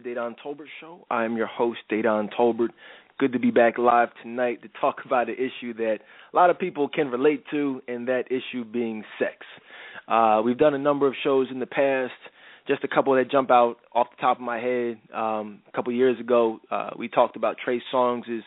the Dedan Tolbert Show. I am your host, Dedan Tolbert. Good to be back live tonight to talk about an issue that a lot of people can relate to, and that issue being sex. Uh, we've done a number of shows in the past. Just a couple that jump out off the top of my head. Um, a couple years ago, uh, we talked about Trey Songz'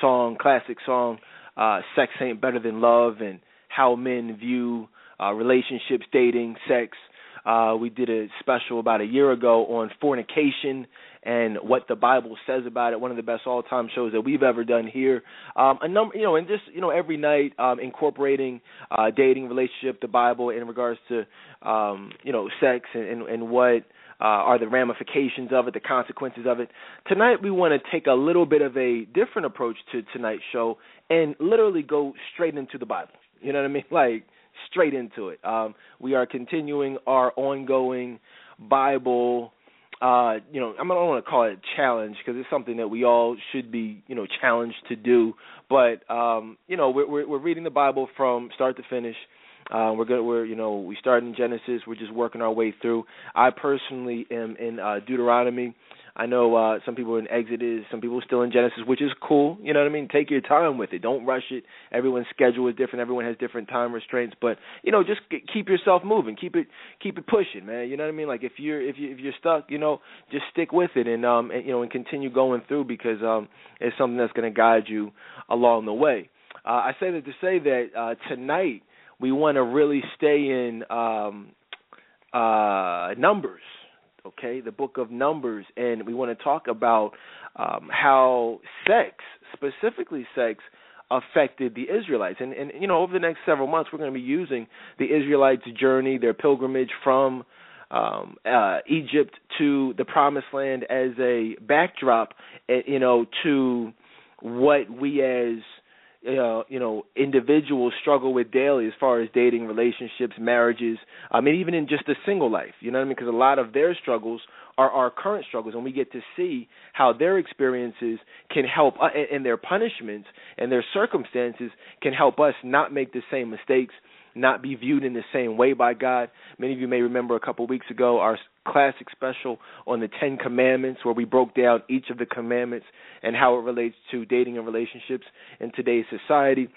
song, classic song, uh, "Sex Ain't Better Than Love," and how men view uh, relationships, dating, sex. Uh, we did a special about a year ago on fornication and what the Bible says about it. One of the best all-time shows that we've ever done here. Um, a number, you know, and just you know, every night um, incorporating uh, dating, relationship, the Bible in regards to um, you know, sex and and, and what. Uh, are the ramifications of it, the consequences of it. Tonight, we want to take a little bit of a different approach to tonight's show and literally go straight into the Bible. You know what I mean? Like, straight into it. Um, we are continuing our ongoing Bible. Uh, you know, I don't want to call it a challenge because it's something that we all should be, you know, challenged to do. But um, you know, we're, we're we're reading the Bible from start to finish. Uh, we're good. We're you know we started in Genesis. We're just working our way through. I personally am in uh, Deuteronomy. I know uh some people in Exodus, some people still in Genesis, which is cool. You know what I mean? Take your time with it. Don't rush it. Everyone's schedule is different. Everyone has different time restraints, but you know, just keep yourself moving. Keep it keep it pushing, man. You know what I mean? Like if you're if you if you're stuck, you know, just stick with it and um and you know and continue going through because um it's something that's going to guide you along the way. Uh I say that to say that uh tonight we want to really stay in um uh numbers okay, the book of Numbers, and we want to talk about um, how sex, specifically sex, affected the Israelites. And, and you know, over the next several months, we're going to be using the Israelites' journey, their pilgrimage from um, uh, Egypt to the Promised Land as a backdrop, you know, to what we as uh, you know individuals struggle with daily as far as dating, relationships, marriages. I mean, even in just a single life. You know what I mean? Because a lot of their struggles are our current struggles, and we get to see how their experiences can help, uh, and their punishments and their circumstances can help us not make the same mistakes not be viewed in the same way by God. Many of you may remember a couple weeks ago our classic special on the Ten Commandments, where we broke down each of the commandments and how it relates to dating and relationships in today's society.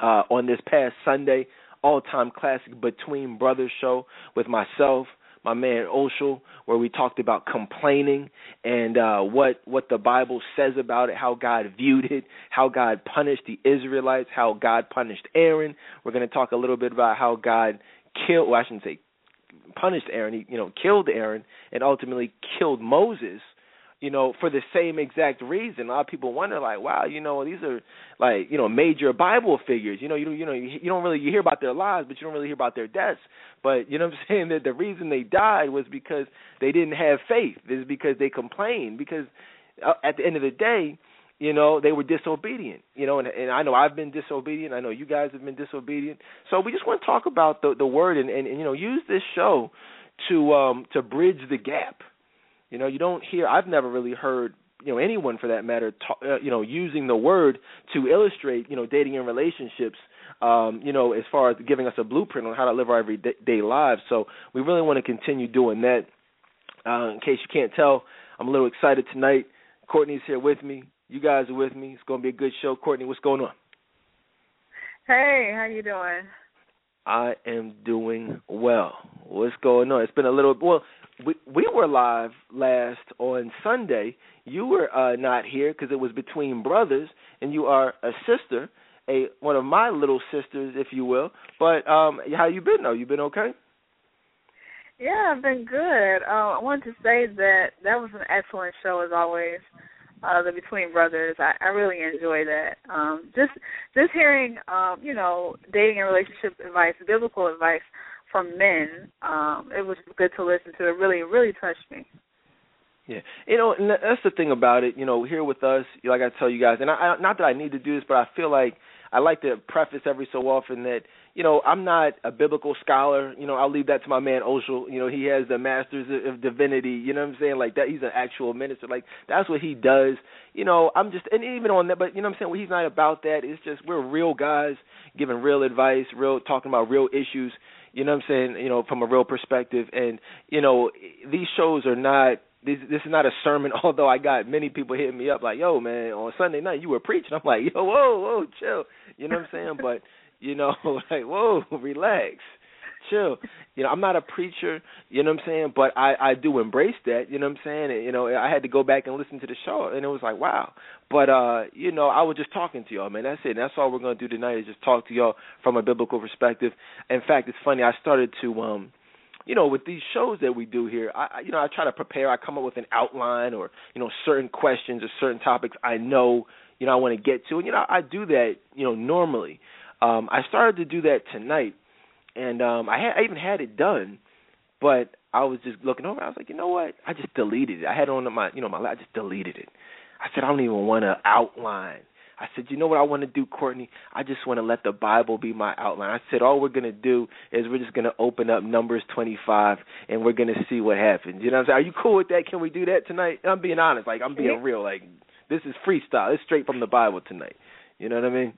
Uh, on this past Sunday, all time classic Between Brothers show with myself, my man Oshel, where we talked about complaining and uh, what what the Bible says about it, how God viewed it, how God punished the Israelites, how God punished Aaron. We're going to talk a little bit about how God killed. Well, I shouldn't say punished Aaron. He you know killed Aaron and ultimately killed Moses you know, for the same exact reason. A lot of people wonder, like, wow, you know, these are like, you know, major Bible figures. You know, you you know, you, you don't really you hear about their lives, but you don't really hear about their deaths. But you know what I'm saying? That the reason they died was because they didn't have faith. Is because they complained. Because uh, at the end of the day, you know, they were disobedient. You know, and, and I know I've been disobedient. I know you guys have been disobedient. So we just want to talk about the the word and, and, and you know use this show to um to bridge the gap you know, you don't hear. I've never really heard you know anyone for that matter ta- uh, you know using the word to illustrate you know dating and relationships um you know as far as giving us a blueprint on how to live our everyday lives. So we really want to continue doing that. Uh in case you can't tell i'm a little excited tonight. Courtney's here with me. You guys are with me. It's going to be a good show. Courtney what's going on? Hey how you doing I am doing well. What's going on? It's been a little well we we were live last on Sunday. You were uh, not here because it was between brothers, and you are a sister, a one of my little sisters, if you will. But um, how you been though? You been okay? Yeah, I've been good. Uh, I wanted to say that that was an excellent show as always. Uh, the Between Brothers, I, I really enjoy that. Um, just just hearing, um, you know, dating and relationship advice, biblical advice from men. Um, it was good to listen to. It really, really touched me. Yeah, you know, and that's the thing about it. You know, here with us, like I tell you guys, and I, I not that I need to do this, but I feel like I like to preface every so often that you know I'm not a biblical scholar. You know, I'll leave that to my man Oshel. You know, he has the Masters of Divinity. You know what I'm saying? Like that, he's an actual minister. Like that's what he does. You know, I'm just and even on that, but you know what I'm saying? Well, he's not about that. It's just we're real guys giving real advice, real talking about real issues You know what I'm saying? You know, from a real perspective, and you know, these shows are not. This, this is not a sermon. Although I got many people hitting me up like, "Yo, man, on Sunday night you were preaching." I'm like, "Yo, whoa, whoa, chill." You know what I'm saying? But you know, like, whoa, relax chill. You know, I'm not a preacher, you know what I'm saying, but I I do embrace that, you know what I'm saying? And, you know, I had to go back and listen to the show and it was like, wow. But uh, you know, I was just talking to y'all, man. That's it. That's all we're to do tonight is just talk to y'all from a biblical perspective. In fact, it's funny. I started to um you know, with these shows that we do here, I you know, I try to prepare. I come up with an outline or, you know, certain questions or certain topics I know, you know, I want to get to. And you know, I do that, you know, normally. Um I started to do that tonight and um I, had, I even had it done, but I was just looking over. I was like, you know what? I just deleted it. I had it on my, you know, my. I just deleted it. I said I don't even want to outline. I said, you know what I want to do, Courtney? I just want to let the Bible be my outline. I said, all we're going to do is we're just going to open up Numbers 25 and we're going to see what happens. You know what I'm saying? Are you cool with that? Can we do that tonight? I'm being honest. Like, I'm being real. Like, this is freestyle. It's straight from the Bible tonight. You know what I mean?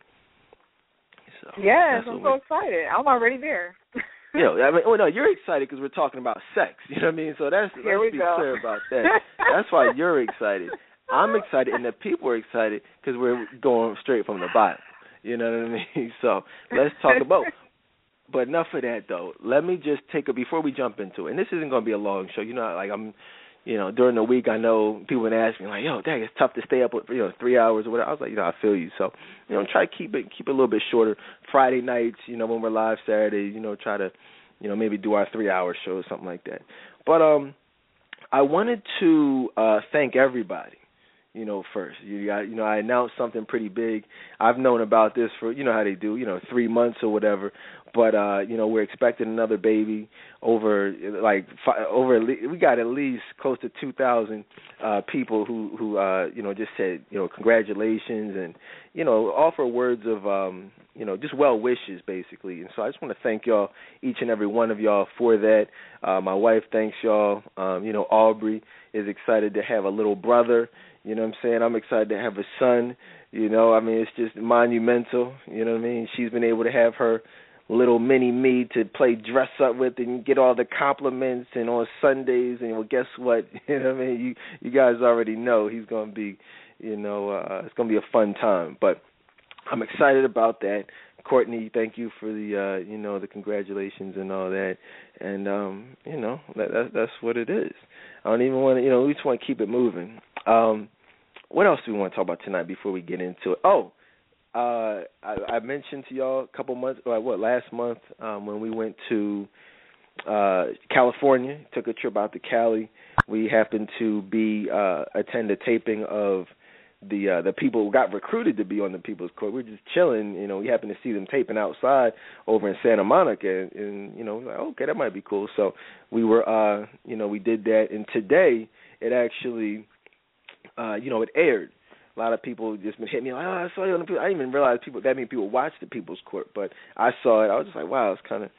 So yes, I'm so excited. I'm already there. you know, I mean, well, no, you're excited because we're talking about sex. You know what I mean? So that's Here let's be go. clear about that. that's why you're excited. I'm excited, and the people are excited because we're going straight from the Bible. You know what I mean? So let's talk about. But enough of that, though. Let me just take a before we jump into it. And this isn't going to be a long show. You know, like I'm you know, during the week I know people would ask me like, "Yo, dang, it's tough to stay up, with, you know, three hours or whatever." I was like, you know, I feel you. So, you know, try to keep it keep it a little bit shorter. Friday nights, you know, when we're live Saturday, you know, try to, you know, maybe do our three hour show or something like that. But um, I wanted to uh thank everybody you know, first. You got, you know, I announced something pretty big. I've known about this for, you know, how they do, you know, three months or whatever. But uh, you know, we're expecting another baby. Over like five, over, we got at least close to two thousand uh, people who who uh, you know just said, you know, congratulations and you know offer words of um, you know just well wishes basically. And so I just want to thank y'all, each and every one of y'all for that. Uh, my wife thanks y'all. Um, you know, Aubrey is excited to have a little brother you know what I'm saying? I'm excited to have a son. You know, I mean, it's just monumental. You know what I mean? She's been able to have her little mini me to play dress up with and get all the compliments and on Sundays and well guess what? You know what I mean? You you guys already know he's gonna be you know, uh it's gonna be a fun time. But I'm excited about that. Courtney, thank you for the uh, you know, the congratulations and all that. And um, you know, that, that that's what it is. I don't even want to you know, we just want to keep it moving. Um, what else do we want to talk about tonight before we get into it? Oh, uh, I, I mentioned to y'all a couple months, like what last month, um, when we went to uh, California, took a trip out to Cali. We happened to be uh, attend a taping of the uh, the people who got recruited to be on the People's Court. We are just chilling, you know. We happened to see them taping outside over in Santa Monica, and, and you know, like, okay, that might be cool. So we were, uh, you know, we did that, and today it actually uh, you know, it aired. A lot of people just been hitting me like, oh, I saw you on the. I didn't even realize people that many people watch the People's Court, but I saw it. I was just like, wow, it's kind of,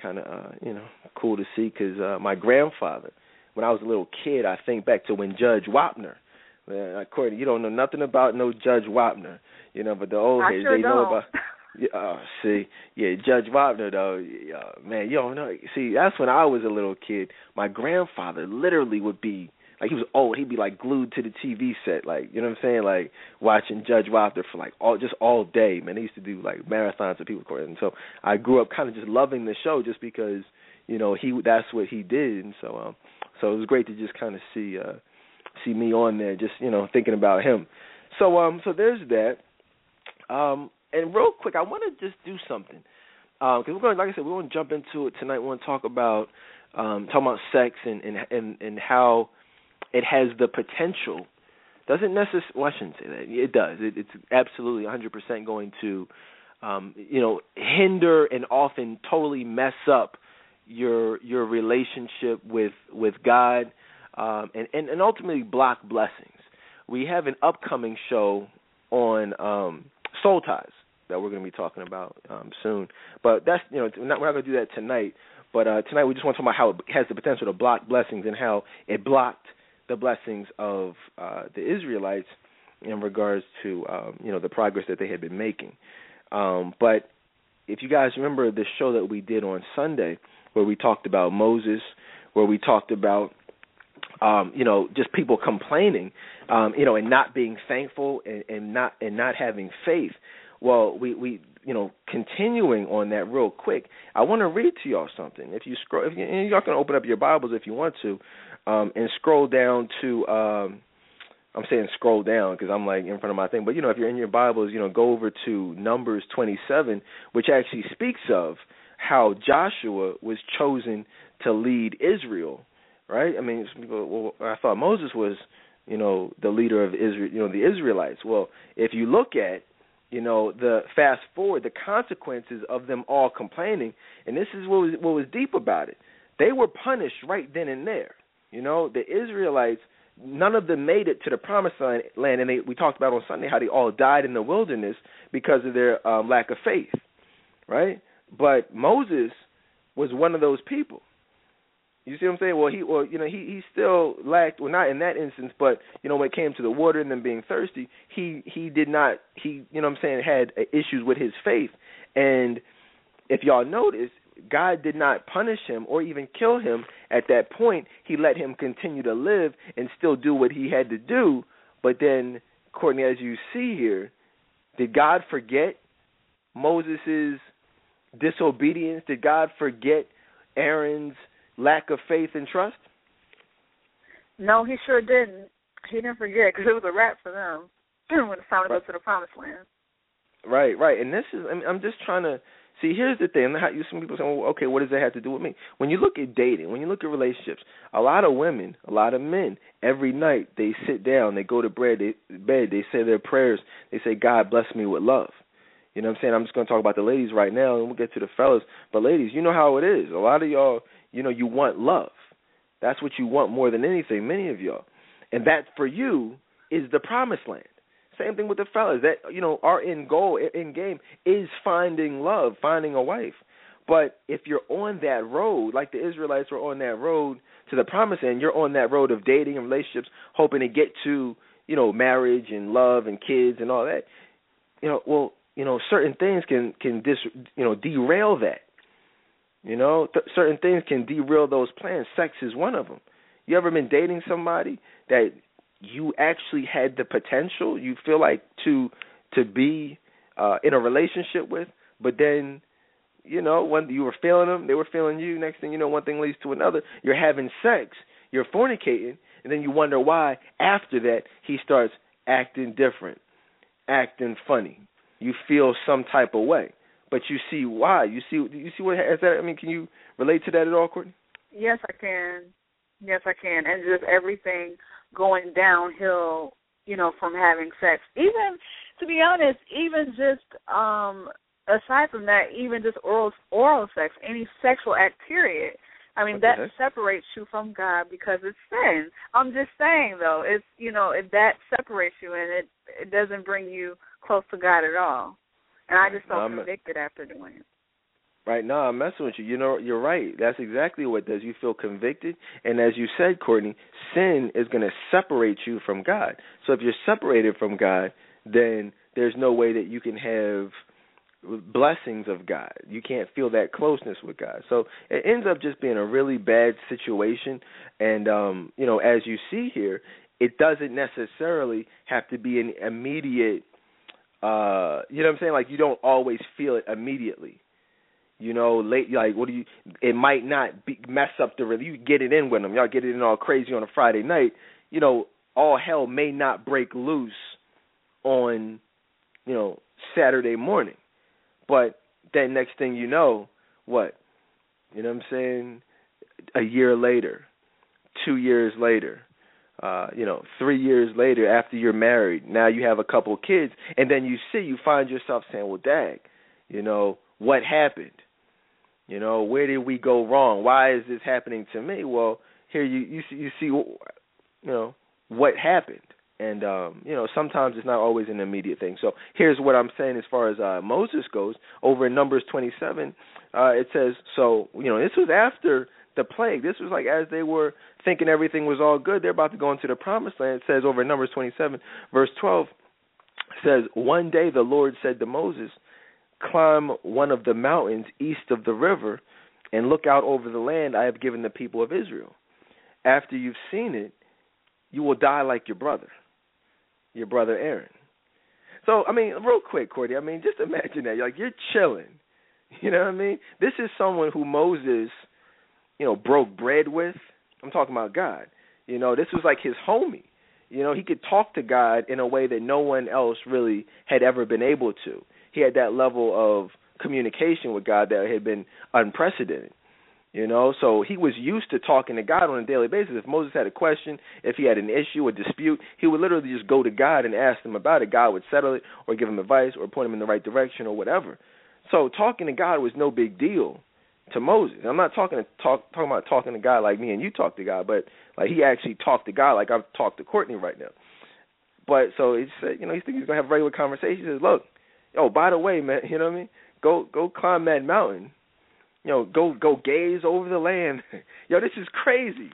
kind of, uh, you know, cool to see because uh, my grandfather, when I was a little kid, I think back to when Judge Wapner. Man, Courtney, you don't know nothing about no Judge Wapner, you know, but the old I heads sure they don't. know about. Yeah, uh, see, yeah, Judge Wapner though, uh, man, you don't know. See, that's when I was a little kid. My grandfather literally would be like he was old. He'd be like glued to the TV set, like you know what I'm saying, like watching Judge Wapner for like all just all day. Man, they used to do like marathons of people court, and so I grew up kind of just loving the show just because you know he that's what he did, and so um so it was great to just kind of see uh see me on there, just you know thinking about him. So um so there's that. Um and real quick, I want to just do something because um, we're going, like I said, we're going to jump into it tonight. We want to talk about um, talking about sex and and and, and how it has the potential. Doesn't necessarily. Well, I shouldn't say that. It does. It, it's absolutely 100% going to, um, you know, hinder and often totally mess up your your relationship with with God, um, and, and and ultimately block blessings. We have an upcoming show on um, soul ties that we're going to be talking about um, soon. But that's you know we're not, not going to do that tonight. But uh, tonight we just want to talk about how it has the potential to block blessings and how it blocked the blessings of uh, the Israelites in regards to um, you know the progress that they had been making. Um, but if you guys remember the show that we did on Sunday, where we talked about Moses, where we talked about um, you know, just people complaining, um, you know, and not being thankful and, and not and not having faith. Well, we we you know, continuing on that real quick, I want to read to y'all something. If you scroll, if you, and y'all can open up your Bibles if you want to, um, and scroll down to. Um, I'm saying scroll down because I'm like in front of my thing, but you know, if you're in your Bibles, you know, go over to Numbers 27, which actually speaks of how Joshua was chosen to lead Israel right? I mean, people, well, I thought Moses was, you know, the leader of Israel, you know, the Israelites. Well, if you look at, you know, the fast forward, the consequences of them all complaining, and this is what was what was deep about it. They were punished right then and there. You know, the Israelites, none of them made it to the promised land, and they, we talked about on Sunday how they all died in the wilderness because of their um, lack of faith, right? But Moses was one of those people you see what I'm saying? Well, he well, you know, he he still lacked well not in that instance, but you know when it came to the water and them being thirsty, he he did not he you know what I'm saying had issues with his faith. And if y'all notice, God did not punish him or even kill him at that point. He let him continue to live and still do what he had to do. But then, Courtney, as you see here, did God forget Moses's disobedience? Did God forget Aaron's lack of faith and trust? No, he sure didn't. He didn't forget because it was a wrap for them when it's time to go to the promised land. Right, right. And this is, I mean, I'm just trying to see. Here's the thing. Some people say, well, okay, what does that have to do with me? When you look at dating, when you look at relationships, a lot of women, a lot of men, every night they sit down, they go to bed, they, bed, they say their prayers, they say, God bless me with love. You know what I'm saying? I'm just going to talk about the ladies right now, and we'll get to the fellas. But ladies, you know how it is. A lot of y'all, you know, you want love. That's what you want more than anything, many of y'all. And that for you is the promised land. Same thing with the fellas. That you know, our end goal in game is finding love, finding a wife. But if you're on that road, like the Israelites were on that road to the promised land, you're on that road of dating and relationships, hoping to get to, you know, marriage and love and kids and all that. You know, well, you know, certain things can can dis, you know, derail that. You know, th- certain things can derail those plans. Sex is one of them. You ever been dating somebody that you actually had the potential, you feel like to to be uh in a relationship with, but then you know, when you were feeling them, they were feeling you. Next thing you know, one thing leads to another. You're having sex, you're fornicating, and then you wonder why after that he starts acting different, acting funny. You feel some type of way but you see why. You see, you see what is that? I mean, can you relate to that at all, Courtney? Yes, I can. Yes, I can, and just everything going downhill, you know, from having sex. Even to be honest, even just um aside from that, even just oral oral sex, any sexual act, period. I mean, that separates you from God because it's sin. I'm just saying, though, it's you know, if that separates you and it it doesn't bring you close to God at all. And I just felt convicted after doing it. Right now, I'm messing with you. You know, you're right. That's exactly what does. You feel convicted, and as you said, Courtney, sin is going to separate you from God. So if you're separated from God, then there's no way that you can have blessings of God. You can't feel that closeness with God. So it ends up just being a really bad situation. And um, you know, as you see here, it doesn't necessarily have to be an immediate uh you know what I'm saying? Like you don't always feel it immediately. You know, late like what do you? It might not be, mess up the rhythm. You get it in with them. Y'all get it in all crazy on a Friday night. You know, all hell may not break loose on, you know, Saturday morning. But then next thing you know, what? You know what I'm saying? A year later, two years later, uh, you know, three years later after you're married, now you have a couple kids, and then you see, you find yourself saying, "Well, dag, you know, what happened? You know, where did we go wrong? Why is this happening to me?" Well, here you you see, you see, you know, what happened, and um, you know, sometimes it's not always an immediate thing. So here's what I'm saying as far as uh, Moses goes. Over in Numbers 27, uh, it says, so you know, this was after the plague. This was like as they were thinking everything was all good, they're about to go into the promised land. It says over in Numbers 27, verse 12, says, One day the Lord said to Moses, climb one of the mountains east of the river and look out over the land I have given the people of Israel. After you've seen it, you will die like your brother, your brother Aaron. So, I mean, real quick, Courtney, I mean, just imagine that. Like, you're chilling. You know what I mean? This is someone who Moses, you know, broke bread with. I'm talking about God. You know, this was like his homie. You know, he could talk to God in a way that no one else really had ever been able to. He had that level of communication with God that had been unprecedented. You know, so he was used to talking to God on a daily basis. If Moses had a question, if he had an issue, a dispute, he would literally just go to God and ask him about it. God would settle it or give him advice or point him in the right direction or whatever. So talking to God was no big deal to Moses. I'm not talking to talk talking about talking to God like me and you talk to God, but like he actually talked to God like I've talked to Courtney right now. But so he said, you know, he thinks he's gonna have regular conversation. He says, Look, oh, by the way, man, you know what I mean? Go go climb that mountain you know, go go gaze over the land. yo, this is crazy.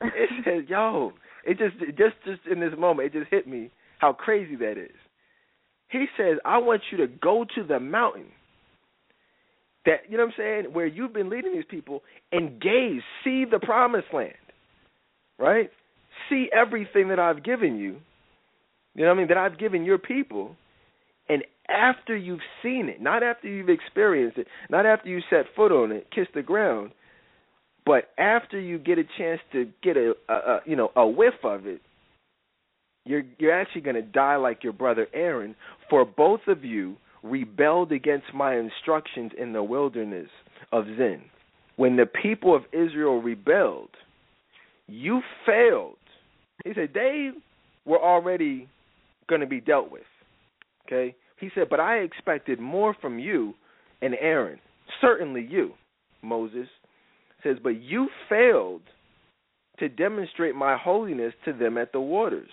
It says, yo, it just just just in this moment, it just hit me how crazy that is. He says, I want you to go to the mountain that you know what I'm saying, where you've been leading these people and gaze, see the promised land. Right? See everything that I've given you. You know what I mean? That I've given your people and after you've seen it, not after you've experienced it, not after you set foot on it, kiss the ground, but after you get a chance to get a, a, a you know a whiff of it, you're you're actually going to die like your brother Aaron, for both of you rebelled against my instructions in the wilderness of Zin. When the people of Israel rebelled, you failed. He said they were already going to be dealt with. Okay? He said, But I expected more from you and Aaron. Certainly you, Moses. Says, But you failed to demonstrate my holiness to them at the waters.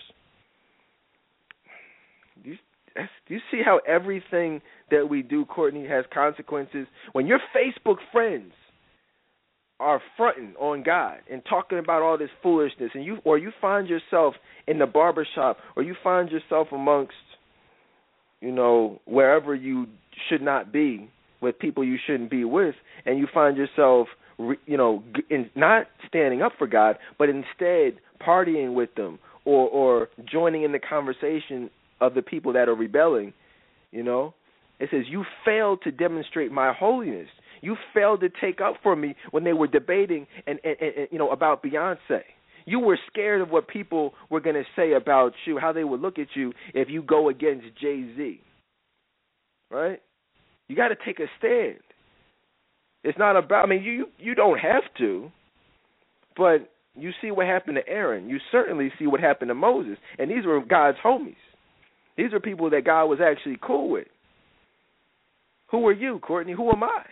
Do you, do you see how everything that we do, Courtney, has consequences? When your Facebook friends are fronting on God and talking about all this foolishness, and you or you find yourself in the barbershop, or you find yourself amongst you know, wherever you should not be with people you shouldn't be with, and you find yourself, you know, in, not standing up for God, but instead partying with them or or joining in the conversation of the people that are rebelling, you know. It says you failed to demonstrate my holiness. You failed to take up for me when they were debating and, and, and you know about Beyonce. You were scared of what people were going to say about you, how they would look at you if you go against Jay Z. Right? You got to take a stand. It's not about. I mean, you you don't have to, but you see what happened to Aaron. You certainly see what happened to Moses, and these were God's homies. These are people that God was actually cool with. Who are you, Courtney? Who am I?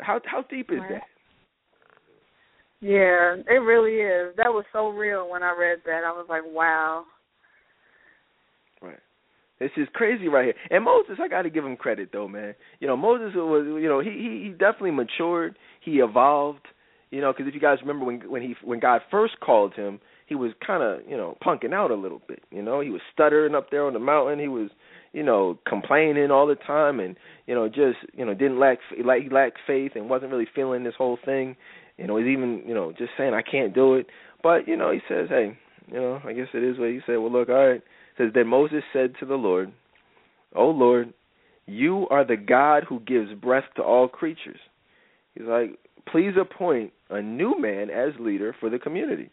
How how deep is that? Yeah, it really is. That was so real when I read that. I was like, wow. Right. This is crazy right here. And Moses, I got to give him credit though, man. You know, Moses was, you know, he he, he definitely matured. He evolved. You know, because if you guys remember when when he when God first called him, he was kind of you know punking out a little bit. You know, he was stuttering up there on the mountain. He was you know complaining all the time, and you know just you know didn't lack like he lacked faith and wasn't really feeling this whole thing. You know, he's even, you know, just saying I can't do it. But, you know, he says, Hey, you know, I guess it is what he said. Well look, all right. says then Moses said to the Lord, Oh Lord, you are the God who gives breath to all creatures. He's like, Please appoint a new man as leader for the community.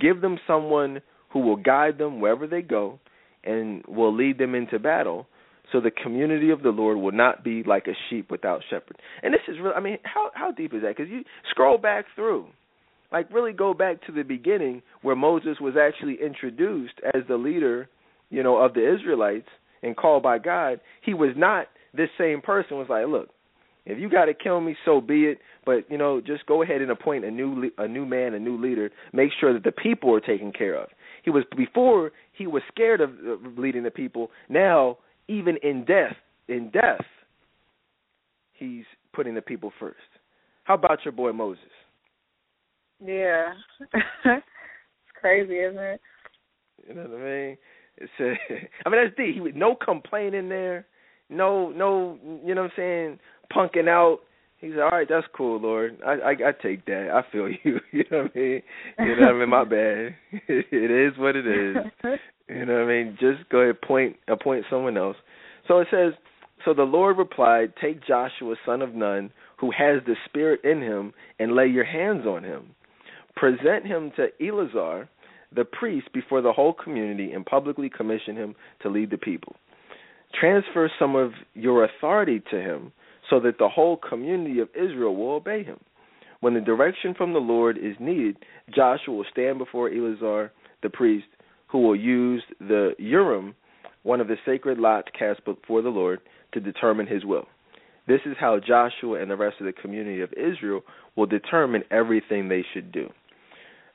Give them someone who will guide them wherever they go and will lead them into battle so the community of the Lord will not be like a sheep without shepherd. And this is really, I mean, how how deep is that? Because you scroll back through, like really go back to the beginning where Moses was actually introduced as the leader, you know, of the Israelites and called by God. He was not this same person. Was like, look, if you got to kill me, so be it. But you know, just go ahead and appoint a new a new man, a new leader. Make sure that the people are taken care of. He was before he was scared of leading the people. Now even in death, in death, he's putting the people first. How about your boy Moses? Yeah, it's crazy, isn't it? You know what I mean? It's a, I mean that's D. He with no complaining there. no, no, you know what I'm saying, punking out. He said, "All right, that's cool, Lord. I, I I take that. I feel you. You know what I mean? You know what I mean? My bad. it is what it is. You know what I mean? Just go ahead, point appoint someone else." So it says, "So the Lord replied, Take Joshua, son of Nun, who has the Spirit in him, and lay your hands on him. Present him to Eleazar, the priest, before the whole community, and publicly commission him to lead the people." Transfer some of your authority to him so that the whole community of Israel will obey him. When the direction from the Lord is needed, Joshua will stand before Eleazar the priest, who will use the Urim, one of the sacred lots cast before the Lord, to determine his will. This is how Joshua and the rest of the community of Israel will determine everything they should do.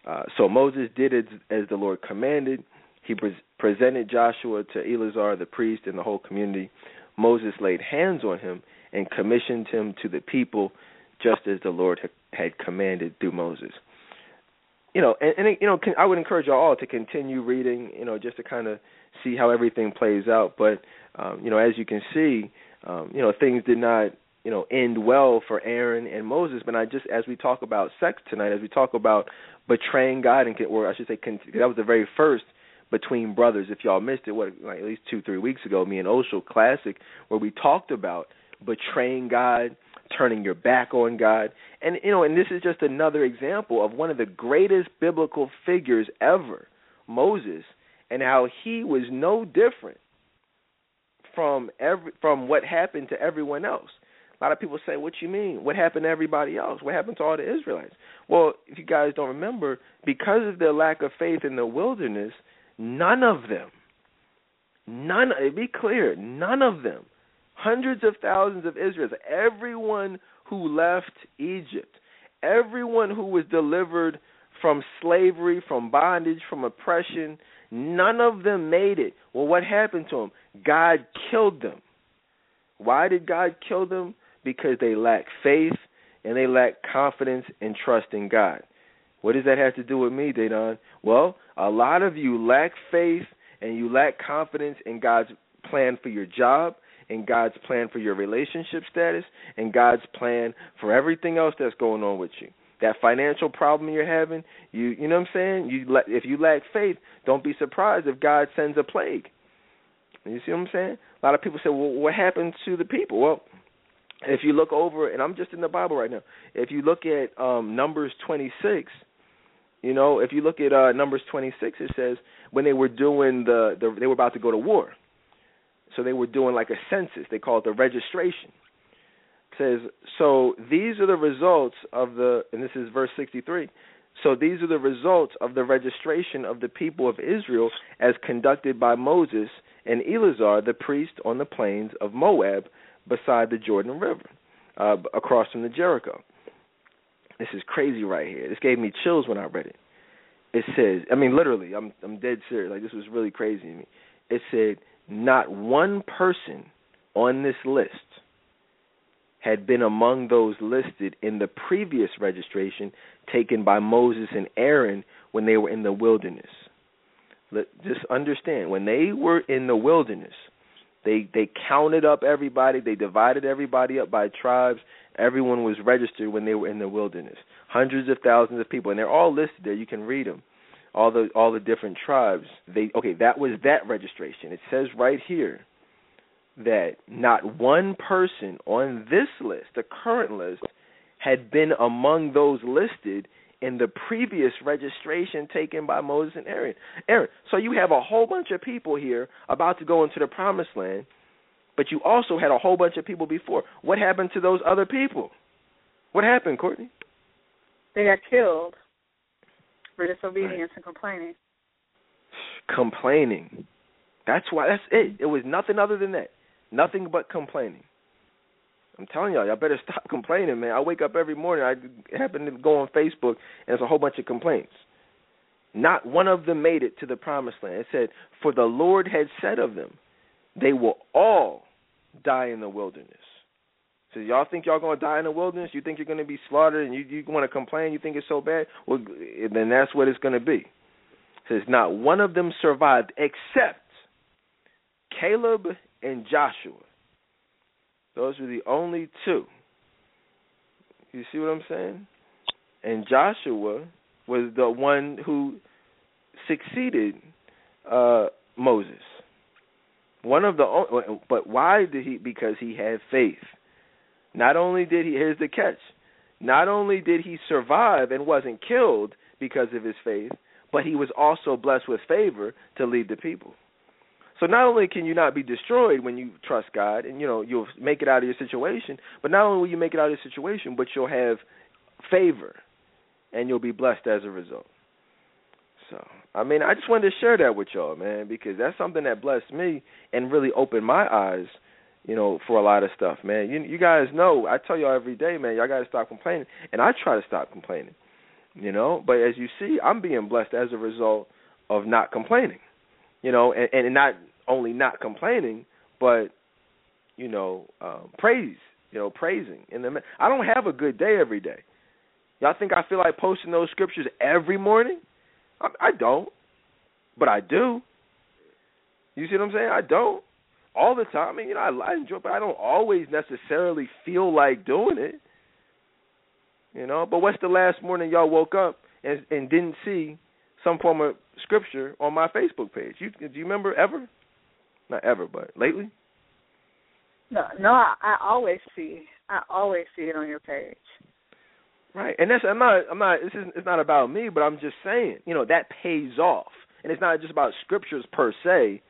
Uh, so Moses did as, as the Lord commanded. He pre- presented Joshua to Eleazar the priest and the whole community. Moses laid hands on him and commissioned him to the people, just as the Lord had commanded through Moses. You know, and, and you know, I would encourage you all to continue reading. You know, just to kind of see how everything plays out. But um, you know, as you can see, um, you know, things did not you know end well for Aaron and Moses. But I just as we talk about sex tonight, as we talk about betraying God, and or I should say, that was the very first between brothers. If y'all missed it, what like at least two three weeks ago, me and Oshel Classic, where we talked about betraying God, turning your back on God, and you know, and this is just another example of one of the greatest biblical figures ever, Moses, and how he was no different from every from what happened to everyone else. A lot of people say, "What you mean? What happened to everybody else? What happened to all the Israelites?" Well, if you guys don't remember, because of their lack of faith in the wilderness, None of them, none, be clear, none of them, hundreds of thousands of Israelites, everyone who left Egypt, everyone who was delivered from slavery, from bondage, from oppression, none of them made it. Well, what happened to them? God killed them. Why did God kill them? Because they lacked faith and they lacked confidence and trust in God. What does that have to do with me, Dedan? Well, a lot of you lack faith and you lack confidence in God's plan for your job, in God's plan for your relationship status, and God's plan for everything else that's going on with you. That financial problem you're having, you you know what I'm saying? You if you lack faith, don't be surprised if God sends a plague. You see what I'm saying? A lot of people say, "Well, what happened to the people?" Well, if you look over, and I'm just in the Bible right now. If you look at um Numbers 26, you know, if you look at uh, Numbers 26, it says when they were doing the, the they were about to go to war, so they were doing like a census. They call it the registration. It says so. These are the results of the, and this is verse 63. So these are the results of the registration of the people of Israel as conducted by Moses and Eleazar the priest on the plains of Moab beside the Jordan River, uh, across from the Jericho. This is crazy right here. This gave me chills when I read it. It says, I mean, literally, I'm I'm dead serious. Like this was really crazy to me. It said, not one person on this list had been among those listed in the previous registration taken by Moses and Aaron when they were in the wilderness. Let, just understand, when they were in the wilderness, they they counted up everybody, they divided everybody up by tribes, Everyone was registered when they were in the wilderness. Hundreds of thousands of people, and they're all listed there. You can read them. All the all the different tribes. They okay. That was that registration. It says right here that not one person on this list, the current list, had been among those listed in the previous registration taken by Moses and Aaron. Aaron. So you have a whole bunch of people here about to go into the promised land but you also had a whole bunch of people before. What happened to those other people? What happened, Courtney? They got killed for disobedience right. and complaining. Complaining. That's why. That's it. It was nothing other than that. Nothing but complaining. I'm telling y'all, y'all better stop complaining, man. I wake up every morning. I happen to go on Facebook, and there's a whole bunch of complaints. Not one of them made it to the promised land. It said, "For the Lord had said of them, they will all die in the wilderness. So y'all think y'all gonna die in the wilderness? You think you're gonna be slaughtered, and you you want to complain? You think it's so bad? Well, then that's what it's gonna be. Says not one of them survived except Caleb and Joshua. Those were the only two. You see what I'm saying? And Joshua was the one who succeeded uh, Moses. One of the but why did he? Because he had faith. Not only did he here's the catch. Not only did he survive and wasn't killed because of his faith, but he was also blessed with favor to lead the people. So not only can you not be destroyed when you trust God and you know you'll make it out of your situation, but not only will you make it out of your situation, but you'll have favor and you'll be blessed as a result. So, I mean, I just wanted to share that with y'all, man, because that's something that blessed me and really opened my eyes, you know, for a lot of stuff, man. You you guys know, I tell y'all every day, man, y'all got to stop complaining, and I try to stop complaining, you know. But as you see, I'm being blessed as a result of not complaining, you know, and, and not only not complaining, but you know, um, praise, you know, praising. And the, I don't have a good day every day. Y'all think I feel like posting those scriptures every morning? I, I don't, but I do. You see what I'm saying? I don't all the time. I mean, you know, I, I enjoy, but I don't always necessarily feel like doing it. You know, but what's the last morning y'all woke up and and didn't see some form of scripture on my Facebook page? You do you remember ever? Not ever, but lately. No, no, I, I always see. I always see it on your page. Right, and that's I'm not I'm not this is it's not about me, but I'm just saying you know that pays off, and it's not just about scriptures per se,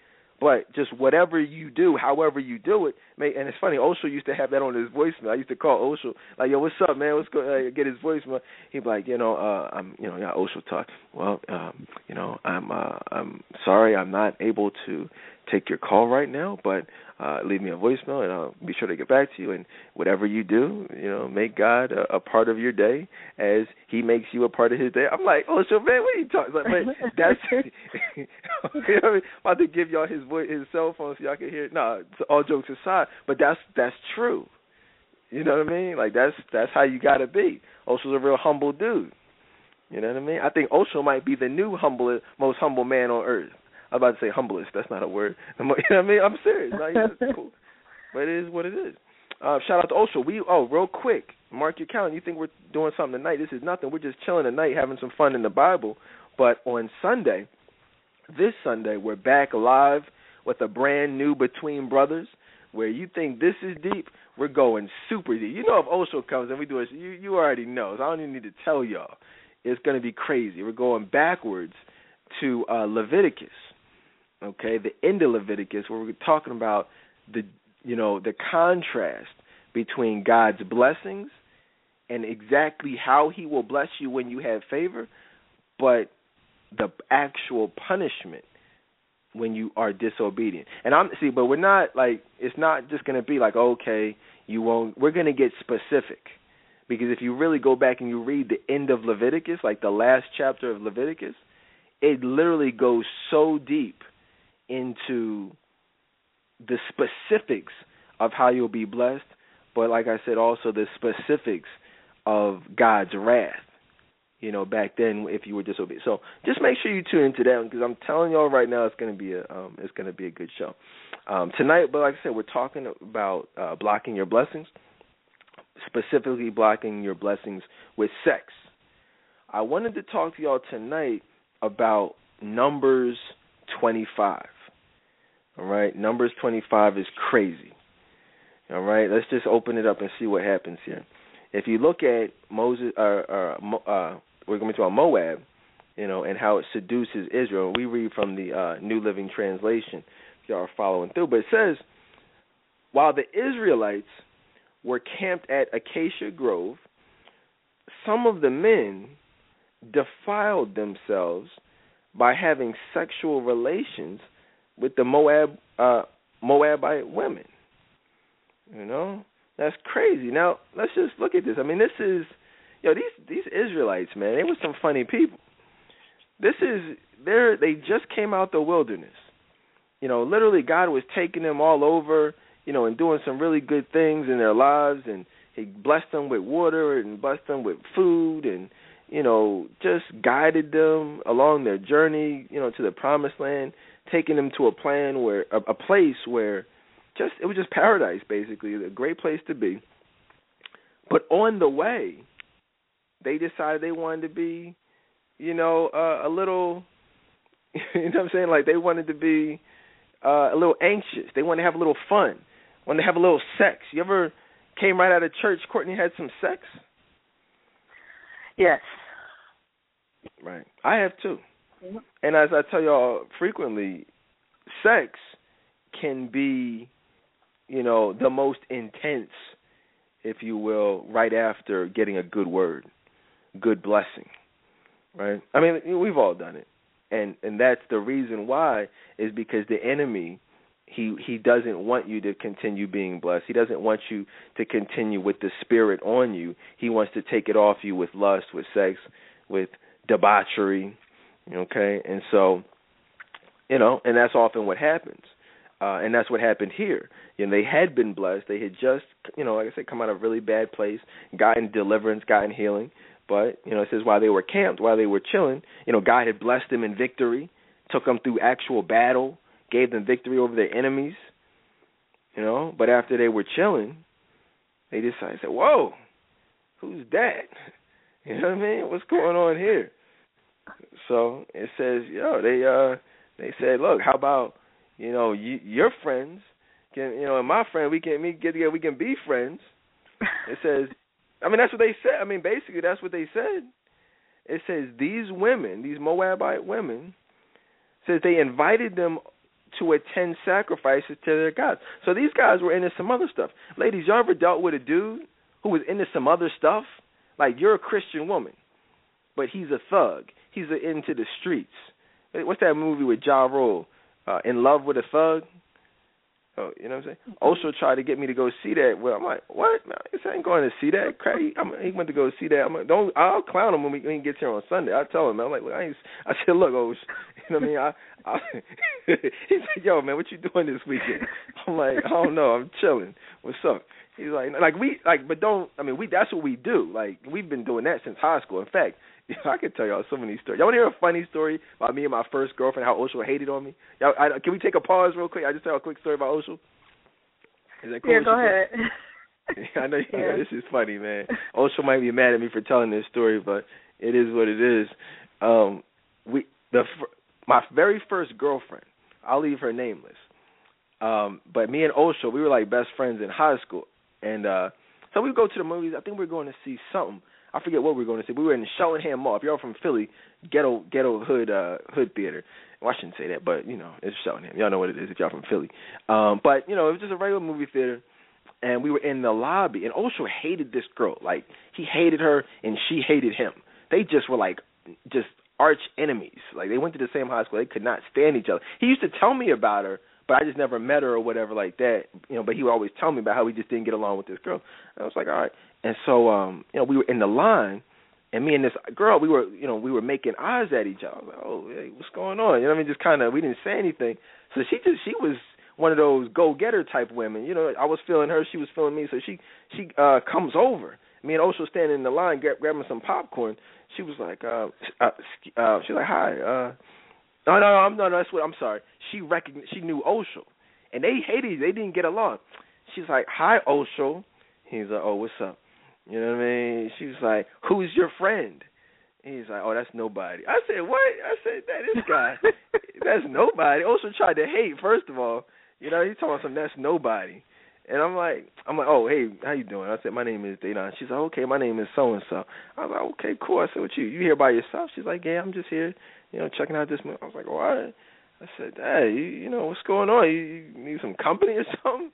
but just whatever you do, however you do it. May, and it's funny, Osho used to have that on his voicemail. I used to call Osho like, "Yo, what's up, man? What's going?" Uh, get his voicemail. He'd be like, "You know, uh, I'm you know yeah Osho talk. Well, um, you know, I'm uh, I'm sorry, I'm not able to take your call right now, but uh, leave me a voicemail and I'll be sure to get back to you. And whatever you do, you know, make God a, a part of your day as He makes you a part of His day. I'm like, oh, so man, what are you talking? Like, that's you know, I'm about to give y'all his voice, his cell phone so y'all can hear. It. No, all jokes aside, but that's that's true. You know what I mean? Like that's that's how you gotta be. Osho's a real humble dude. You know what I mean? I think Osho might be the new humble, most humble man on earth. I was about to say humblest. That's not a word. You know what I mean? I'm serious. Like, cool. But it is what it is. Uh, shout out to Osho. We oh, real quick, mark your calendar. You think we're doing something tonight? This is nothing. We're just chilling tonight, having some fun in the Bible. But on Sunday, this Sunday, we're back live with a brand new Between Brothers. Where you think this is deep, we're going super deep. You know, if Osho comes and we do it, you you already know. So I don't even need to tell y'all. It's going to be crazy. We're going backwards to uh, Leviticus okay, the end of Leviticus, where we're talking about the you know the contrast between God's blessings and exactly how He will bless you when you have favor, but the actual punishment when you are disobedient. And I'm see, but we're not like it's not just going to be like okay, you won't. We're going to get specific because if you really go back and you read the end of Leviticus, like the last chapter of Leviticus, it literally goes so deep into the specifics of how you'll be blessed, but like I said, also the specifics of God's wrath. You know, back then if you were disobedient. So just make sure you tune into that because I'm telling y'all right now it's to be a um, it's to be a good show um, tonight. But like I said, we're talking about uh, blocking your blessings, specifically blocking your blessings with sex. I wanted to talk to y'all tonight about Numbers 25. All right, Numbers 25 is crazy. All right, let's just open it up and see what happens here. If you look at Moses, uh, uh, uh, we're going to Moab, you know, and how it seduces Israel. We read from the uh, New Living Translation. If y'all are following through, but it says, while the Israelites were camped at Acacia Grove, some of the men defiled themselves by having sexual relations with the Moab uh Moabite women. You know? That's crazy. Now, let's just look at this. I mean, this is yo, these these Israelites, man, they were some funny people. This is they're they just came out the wilderness. You know, literally God was taking them all over, you know, and doing some really good things in their lives and he blessed them with water and blessed them with food and you know, just guided them along their journey, you know, to the promised land taking them to a plan where a, a place where just it was just paradise basically, a great place to be. But on the way, they decided they wanted to be, you know, uh, a little you know what I'm saying? Like they wanted to be uh, a little anxious. They wanted to have a little fun. Wanted to have a little sex. You ever came right out of church, Courtney had some sex? Yes. Right. I have too. And as I tell y'all frequently, sex can be, you know, the most intense, if you will, right after getting a good word, good blessing. Right? I mean, we've all done it. And and that's the reason why is because the enemy he he doesn't want you to continue being blessed. He doesn't want you to continue with the spirit on you. He wants to take it off you with lust, with sex, with debauchery. Okay? And so you know, and that's often what happens. Uh, and that's what happened here. You know, they had been blessed. They had just, you know, like I said, come out of a really bad place, gotten deliverance, gotten healing. But you know, it says while they were camped, while they were chilling, you know, God had blessed them in victory, took them through actual battle, gave them victory over their enemies. You know, but after they were chilling, they decided, "Whoa, who's that?" You know what I mean? What's going on here? So it says, yo, they uh they said, look, how about you know you, your friends can you know and my friend we can we get together we can be friends. It says, I mean that's what they said. I mean basically that's what they said. It says these women, these Moabite women, says they invited them to attend sacrifices to their gods. So these guys were into some other stuff. Ladies, y'all ever dealt with a dude who was into some other stuff? Like you're a Christian woman, but he's a thug. He's a, into the streets. What's that movie with Ja Rule? Uh, in love with a thug. Oh, you know what I'm saying? Also tried to get me to go see that. Well, I'm like, what? Man, I ain't going to see that. Crazy. I'm, he went to go see that. I'm like, don't. I'll clown him when, we, when he gets here on Sunday. I tell him, I'm like, look, I ain't. I said, look, oh, you know what I mean? I, I he said, yo, man, what you doing this weekend? I'm like, I don't know. I'm chilling. What's up? He's like, like we, like, but don't. I mean, we. That's what we do. Like, we've been doing that since high school. In fact, I can tell y'all so many stories. Y'all want to hear a funny story about me and my first girlfriend? How Oshel hated on me. Y'all, I, can we take a pause real quick? I just tell a quick story about Oshel. Is that cool? Yeah, go ahead. I know, yeah. know this is funny, man. Oshel might be mad at me for telling this story, but it is what it is. Um, we the my very first girlfriend. I'll leave her nameless. Um, but me and Oshel, we were like best friends in high school, and uh, so we go to the movies. I think we are going to see something. I forget what we were going to see. We were in the Mall. If y'all from Philly, ghetto ghetto hood uh hood theater. Well, I shouldn't say that, but you know, it's Cheltenham. Y'all know what it is if y'all from Philly. Um, but you know, it was just a regular movie theater and we were in the lobby and Osho hated this girl. Like he hated her and she hated him. They just were like just arch enemies. Like they went to the same high school. They could not stand each other. He used to tell me about her, but I just never met her or whatever like that. You know, but he would always tell me about how he just didn't get along with this girl. And I was like, all right. And so um, you know, we were in the line and me and this girl, we were, you know, we were making eyes at each other. Like, oh, hey, what's going on? You know, I mean, just kind of, we didn't say anything. So she just, she was one of those go getter type women. You know, I was feeling her, she was feeling me. So she, she uh comes over. Me and Osho standing in the line, grab, grabbing some popcorn. She was like, uh, uh, uh she's like, hi. uh No, no, no, I'm, no, no, that's what I'm sorry. She recognized, she knew Osho, and they hated, they didn't get along. She's like, hi, Osho. He's like, oh, what's up? You know what I mean? She was like, "Who's your friend?" He's like, "Oh, that's nobody." I said, "What?" I said, "That this guy, that's nobody." Also tried to hate. First of all, you know, he's talking some that's nobody. And I'm like, I'm like, oh, hey, how you doing? I said, my name is Dana. She's like, okay, my name is so and so. I was like, okay, cool. I said, what you? You here by yourself? She's like, yeah, I'm just here, you know, checking out this. Movie. I was like, what? I said, hey, you, you know, what's going on? You, you need some company or something?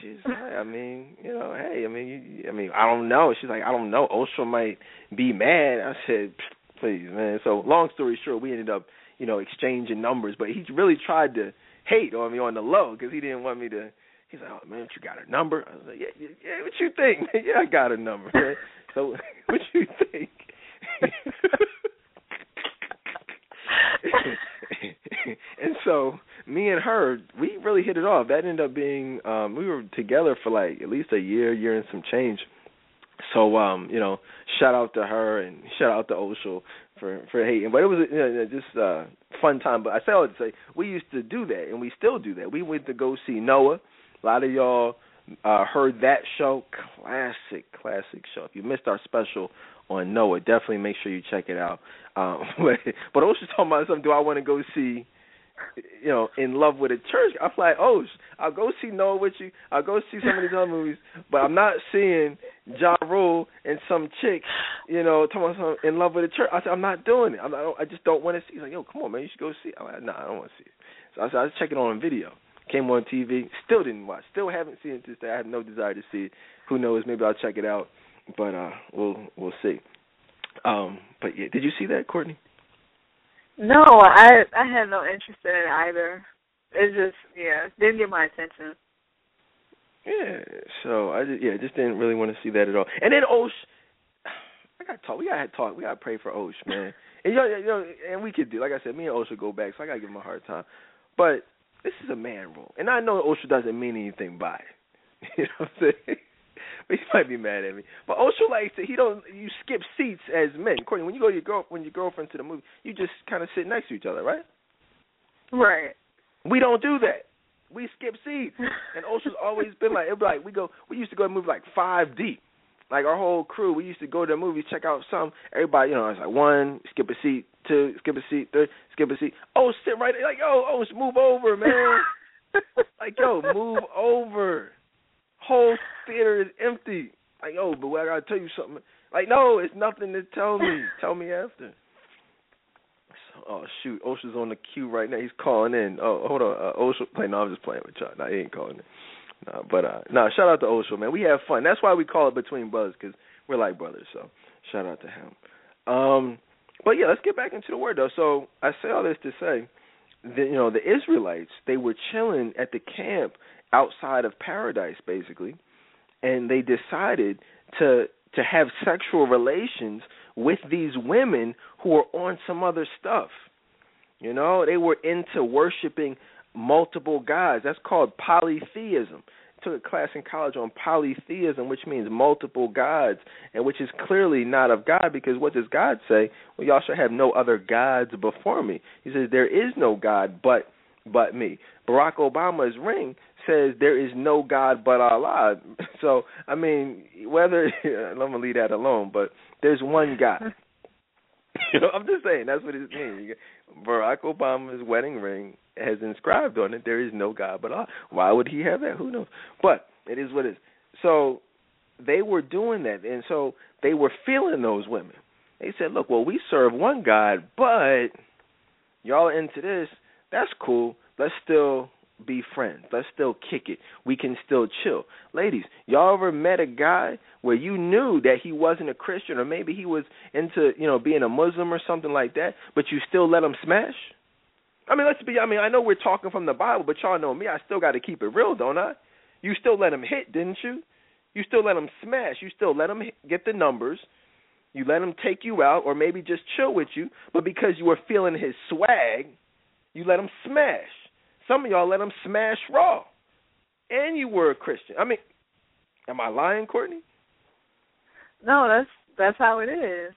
She's like, I mean, you know, hey, I mean, you, I mean, I don't know. She's like, I don't know. Osho might be mad. I said, please, man. So, long story short, we ended up, you know, exchanging numbers. But he really tried to hate on me on the low because he didn't want me to. He's like, oh man, you got a number? I was like, yeah, yeah, yeah what you think? yeah, I got a number. Man. So, what you think? and so me and her, we really hit it off. That ended up being um we were together for like at least a year, year and some change. So um, you know, shout out to her and shout out to Oshel for for hating. But it was you know, just uh fun time. But I say all to say we used to do that and we still do that. We went to go see Noah A lot of y'all uh, heard that show. Classic, classic show. If you missed our special on Noah, definitely make sure you check it out. Um, but but also talking about something. Do I want to go see? You know, in love with a church. I'm like, oh, I'll go see Noah with you. I'll go see some of these other movies, but I'm not seeing Ja Rule and some chick, you know, talking about some in love with a church. I said, I'm not doing it. I'm not, I just don't want to see. He's like, yo, come on, man, you should go see. It. I'm like, nah, I don't want to see it. So I said, I was checking on video. Came on TV. Still didn't watch. Still haven't seen it to this day. I have no desire to see it. Who knows? Maybe I'll check it out. But uh we'll we'll see. Um, but yeah, did you see that, Courtney? No, I I had no interest in it either. It just yeah didn't get my attention. Yeah, so I just yeah just didn't really want to see that at all. And then Osh, I got to talk. We got to talk. We got to pray for Osh, man. and you know, you know, and we could do like I said, me and Osha go back, so I got to give him a hard time. But this is a man rule, and I know Osh doesn't mean anything by it. You know what I'm saying? he might be mad at me. But Osha likes to he don't you skip seats as men. Courtney, when you go to your girl when your girlfriend to the movie, you just kinda sit next to each other, right? Right. We don't do that. We skip seats. And Osha's always been like it be like we go we used to go to move like five deep. Like our whole crew, we used to go to the movies, check out some. Everybody, you know, it's like one, skip a seat, two, skip a seat, three, skip a seat. Oh, sit right there. Like, yo, oh, move over, man. like, yo, move over whole theater is empty. Like, oh, but I gotta tell you something. Like, no, it's nothing to tell me. tell me after. So, oh shoot, Osha's on the queue right now. He's calling in. Oh, hold on, uh, Osha. Play. No, I'm just playing with y'all. No, he ain't calling in. No, but uh, no, shout out to Osha, man. We have fun. That's why we call it Between Brothers because we're like brothers. So shout out to him. Um, but yeah, let's get back into the word though. So I say all this to say that you know the Israelites they were chilling at the camp outside of paradise basically and they decided to to have sexual relations with these women who were on some other stuff. You know they were into worshiping multiple gods. That's called polytheism. I took a class in college on polytheism which means multiple gods and which is clearly not of god because what does god say? Well y'all shall have no other gods before me. He says there is no god but but me. Barack obama's ring says there is no God but Allah. So I mean, whether I'm gonna leave that alone, but there's one God. you know, I'm just saying that's what it means. Barack Obama's wedding ring has inscribed on it, "There is no God but Allah." Why would he have that? Who knows? But it is what it is. So they were doing that, and so they were feeling those women. They said, "Look, well, we serve one God, but y'all into this. That's cool. Let's still be friends. Let's still kick it. We can still chill. Ladies, y'all ever met a guy where you knew that he wasn't a Christian or maybe he was into, you know, being a Muslim or something like that, but you still let him smash? I mean, let's be I mean, I know we're talking from the Bible, but y'all know me, I still got to keep it real, don't I? You still let him hit, didn't you? You still let him smash. You still let him get the numbers. You let him take you out or maybe just chill with you, but because you were feeling his swag, you let him smash. Some of y'all let them smash Raw, and you were a Christian. I mean, am I lying, Courtney? No, that's that's how it is.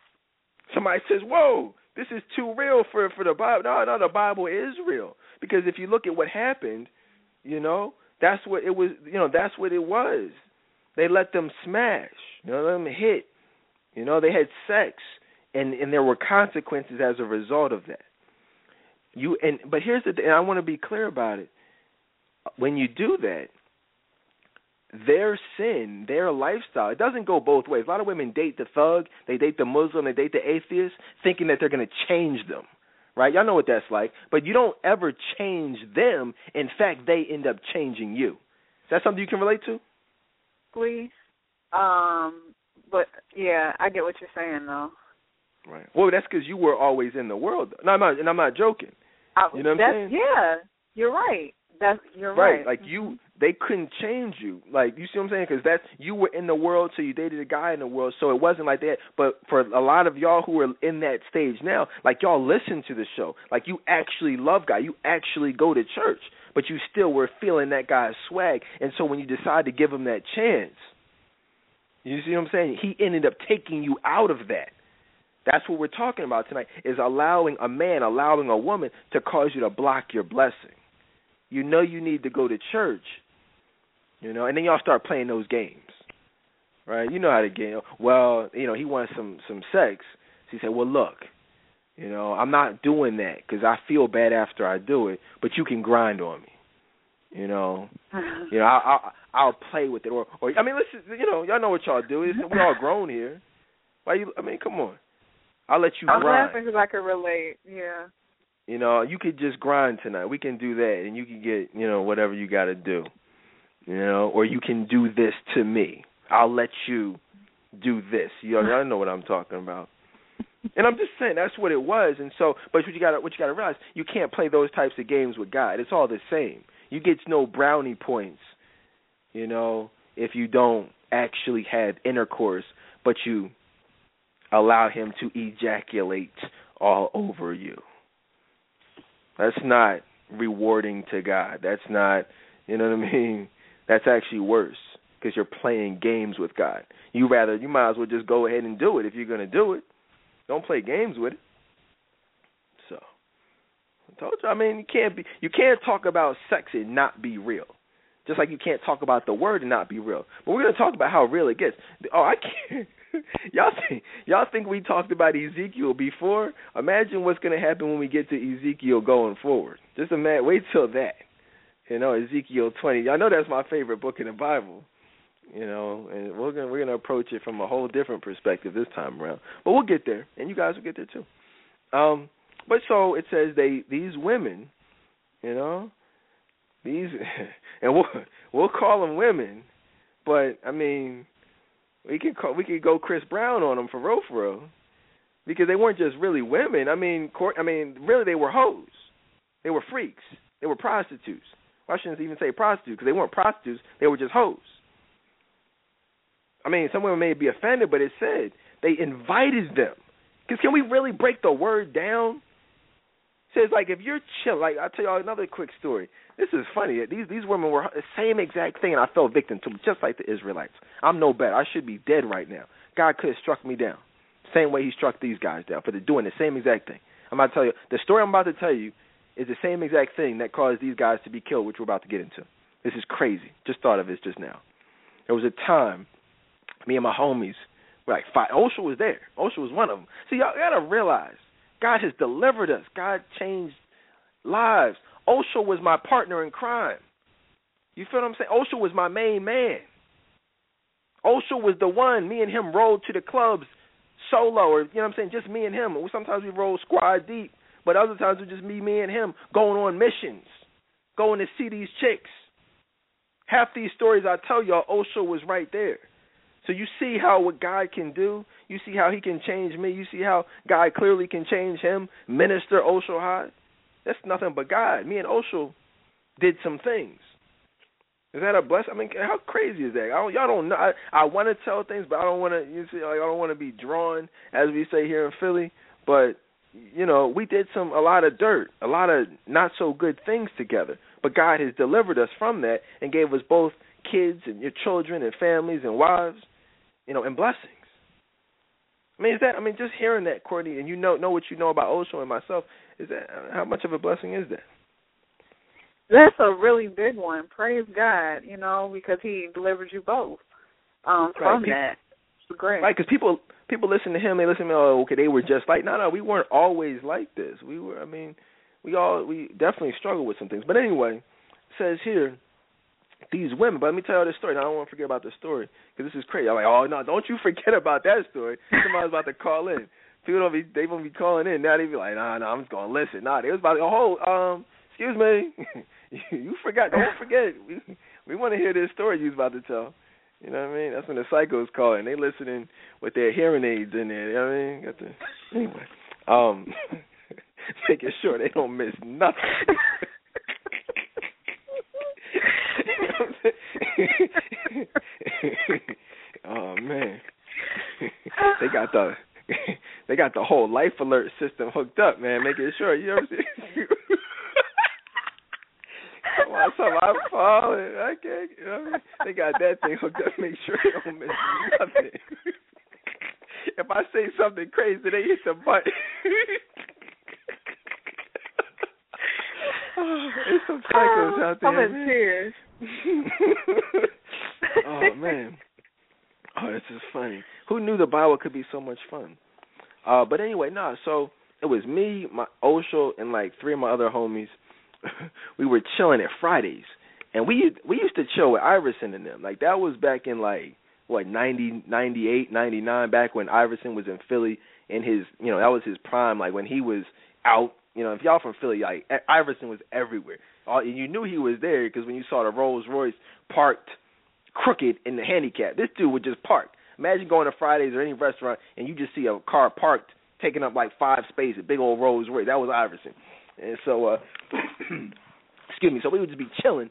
Somebody says, "Whoa, this is too real for for the Bible." No, no, the Bible is real because if you look at what happened, you know, that's what it was. You know, that's what it was. They let them smash. You know, let them hit. You know, they had sex, and and there were consequences as a result of that. You and but here's the thing. I want to be clear about it. When you do that, their sin, their lifestyle, it doesn't go both ways. A lot of women date the thug, they date the Muslim, they date the atheist, thinking that they're going to change them. Right? Y'all know what that's like. But you don't ever change them. In fact, they end up changing you. Is that something you can relate to? Please. Um, but yeah, I get what you're saying though. Right. Well, that's because you were always in the world. No, I'm not, and I'm not joking. I, you know what I'm saying? Yeah, you're right. That's you're right. right. Like you, they couldn't change you. Like you see what I'm saying? Because that's you were in the world, so you dated a guy in the world. So it wasn't like that. But for a lot of y'all who are in that stage now, like y'all listen to the show, like you actually love guy, you actually go to church, but you still were feeling that guy's swag. And so when you decide to give him that chance, you see what I'm saying? He ended up taking you out of that. That's what we're talking about tonight is allowing a man, allowing a woman to cause you to block your blessing. You know you need to go to church, You know, and then y'all start playing those games. Right? You know how to game. Well, you know, he wants some some sex. So he said, "Well, look, you know, I'm not doing that because I feel bad after I do it, but you can grind on me. You know, uh-huh. you know, I, I I'll play with it, or or I mean, listen, you know, y'all know what y'all do. It's, we all grown here. Why you? I mean, come on. I'll let you I'm grind. laughing because I can relate. Yeah. You know, you could just grind tonight. We can do that, and you can get, you know, whatever you got to do. You know, or you can do this to me. I'll let you do this. You know, y'all know what I'm talking about. And I'm just saying that's what it was. And so, but what you got to what you got to realize, you can't play those types of games with God. It's all the same. You get no brownie points, you know, if you don't actually have intercourse, but you allow him to ejaculate all over you. That's not rewarding to God. That's not, you know what I mean? That's actually worse because you're playing games with God. You rather you might as well just go ahead and do it if you're going to do it. Don't play games with it. So, I told you. I mean, you can't be you can't talk about sex and not be real. Just like you can't talk about the word and not be real. But we're going to talk about how real it gets. Oh, I can't. y'all think y'all think we talked about Ezekiel before? Imagine what's going to happen when we get to Ezekiel going forward. Just imagine. Wait till that. You know, Ezekiel 20. I know that's my favorite book in the Bible. You know, and we're gonna we're gonna approach it from a whole different perspective this time around. But we'll get there, and you guys will get there too. Um, but so it says they these women, you know, these, and we'll we'll call them women, but I mean, we can call we could go Chris Brown on them for real, for real, because they weren't just really women. I mean, court, I mean, really they were hoes, they were freaks, they were prostitutes. I shouldn't even say prostitutes because they weren't prostitutes; they were just hoes. I mean, some women may be offended, but it said they invited them. Because can we really break the word down? It says like if you're chill, like I'll tell y'all another quick story. This is funny. These these women were the same exact thing, and I fell victim to, just like the Israelites. I'm no better. I should be dead right now. God could have struck me down, same way He struck these guys down for the, doing the same exact thing. I'm about to tell you the story I'm about to tell you is the same exact thing that caused these guys to be killed, which we're about to get into. This is crazy. Just thought of this just now. There was a time me and my homies were like five. Osha was there. Osha was one of them. See, y'all gotta realize, God has delivered us. God changed lives. Osha was my partner in crime. You feel what I'm saying? Osha was my main man. Osha was the one. Me and him rode to the clubs solo, or you know what I'm saying, just me and him. Sometimes we roll squad deep, but other times it was just me, me and him going on missions, going to see these chicks. Half these stories I tell y'all, Osha was right there. So you see how what God can do. You see how He can change me. You see how God clearly can change him. Minister Osho High. That's nothing but God. Me and Osho did some things. Is that a blessing? I mean, how crazy is that? I don't, y'all don't know. I, I want to tell things, but I don't want to. You see, like I don't want to be drawn, as we say here in Philly. But you know, we did some a lot of dirt, a lot of not so good things together. But God has delivered us from that and gave us both kids and your children and families and wives you know, and blessings. I mean, is that? I mean, just hearing that, Courtney, and you know know what you know about Osho and myself. Is that how much of a blessing is that? That's a really big one. Praise God, you know, because He delivered you both um, from right. that. It's great, right? Because people people listen to him, they listen to me. Oh, okay, they were just like no, no, we weren't always like this. We were. I mean, we all we definitely struggle with some things. But anyway, it says here these women. But let me tell you this story. Now, I don't want to forget about this story because this is crazy. I'm like, oh no, don't you forget about that story. Somebody's about to call in. People don't be they won't be calling in. Now they be like, nah, nah, I'm just gonna listen. Nah, they was about to go, oh, um, excuse me, you forgot. Don't forget. We we want to hear this story you was about to tell. You know what I mean? That's when the psychos call and they listening with their hearing aids in there. You know what I mean? Got the anyway. Um, making sure they don't miss nothing. oh man, they got the they got the whole life alert system hooked up, man, making sure you ever see. Come on, something I'm falling. I can't. You know? They got that thing hooked up, make sure they don't miss nothing. if I say something crazy, they hit the button. oh, it's some psychos oh, out there. I'm in man. tears. oh man. Oh, this is funny. Who knew the Bible could be so much fun? Uh, but anyway, no. Nah, so it was me, my Osho, and like three of my other homies. we were chilling at Fridays, and we we used to chill with Iverson and them. Like that was back in like what ninety, ninety eight, ninety nine, back when Iverson was in Philly in his you know that was his prime. Like when he was out. You know, if y'all from Philly, like Iverson was everywhere. All, and you knew he was there because when you saw the Rolls Royce parked crooked in the handicap, this dude would just park. Imagine going to Fridays or any restaurant and you just see a car parked taking up like five spaces, big old Rolls Royce. That was Iverson. And so, uh excuse me. So we would just be chilling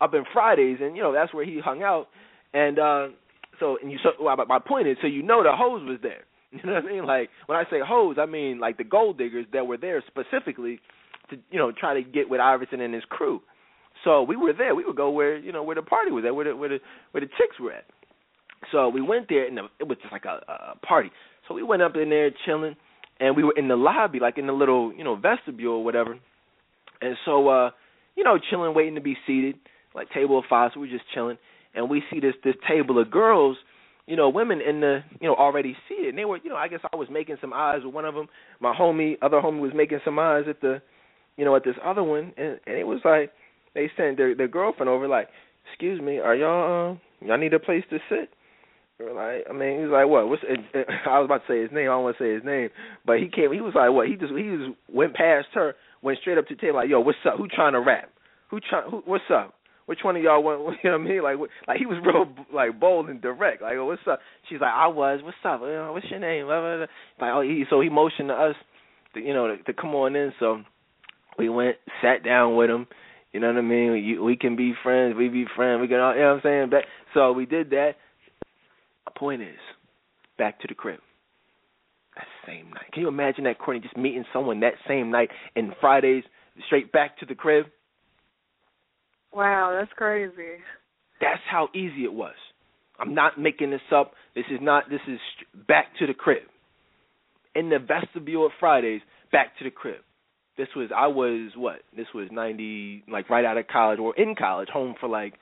up in Fridays, and you know that's where he hung out. And uh so, and you so well, my point is, so you know the hose was there. You know what I mean? Like when I say hose, I mean like the gold diggers that were there specifically to you know try to get with Iverson and his crew. So we were there. We would go where you know where the party was at, where the where the where the chicks were at. So we went there, and it was just like a, a party. So we went up in there chilling, and we were in the lobby, like in the little you know vestibule or whatever. And so uh, you know, chilling, waiting to be seated, like table of five. So we're just chilling, and we see this this table of girls, you know, women in the you know already seated. And they were, you know, I guess I was making some eyes with one of them. My homie, other homie, was making some eyes at the, you know, at this other one, and, and it was like they sent their their girlfriend over, like, excuse me, are y'all um, y'all need a place to sit? Like, I mean, he was like, "What?" What's? It, it, I was about to say his name. I don't want to say his name, but he came. He was like, "What?" He just he just went past her, went straight up to the table, like, "Yo, what's up? Who trying to rap? Who trying? Who, what's up? Which one of y'all want? You know what I mean? Like, like he was real like bold and direct. Like, what's up? She's like, I was. What's up? What's your name? Blah, blah, blah. Like, oh, he so he motioned to us, to, you know, to, to come on in. So we went, sat down with him. You know what I mean? You, we can be friends. We be friends. We can, all, you know what I'm saying? But, so we did that point is, back to the crib. That same night. Can you imagine that, Courtney, just meeting someone that same night and Fridays straight back to the crib? Wow, that's crazy. That's how easy it was. I'm not making this up. This is not. This is back to the crib. In the vestibule of Fridays, back to the crib. This was I was what? This was ninety, like right out of college or in college, home for like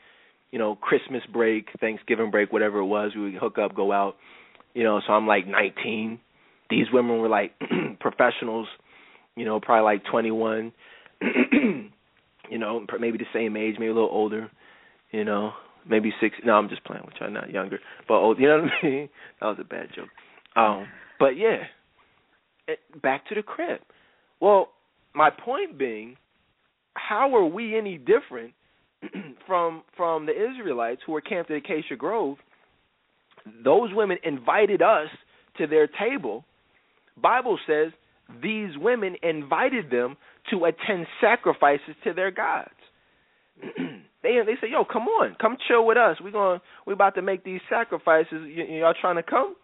you know, Christmas break, Thanksgiving break, whatever it was, we would hook up, go out. You know, so I'm like 19. These women were like professionals, you know, probably like 21. you know, maybe the same age, maybe a little older. You know, maybe six. No, I'm just playing with you. not younger, but old. You know what I mean? That was a bad joke. Um, but yeah, it, back to the crib. Well, my point being, how are we any different from from the Israelites who were camped at Acacia Grove, those women invited us to their table. Bible says these women invited them to attend sacrifices to their gods. they they say, "Yo, come on, come chill with us. We're going we are about to make these sacrifices. Y- y'all trying to come?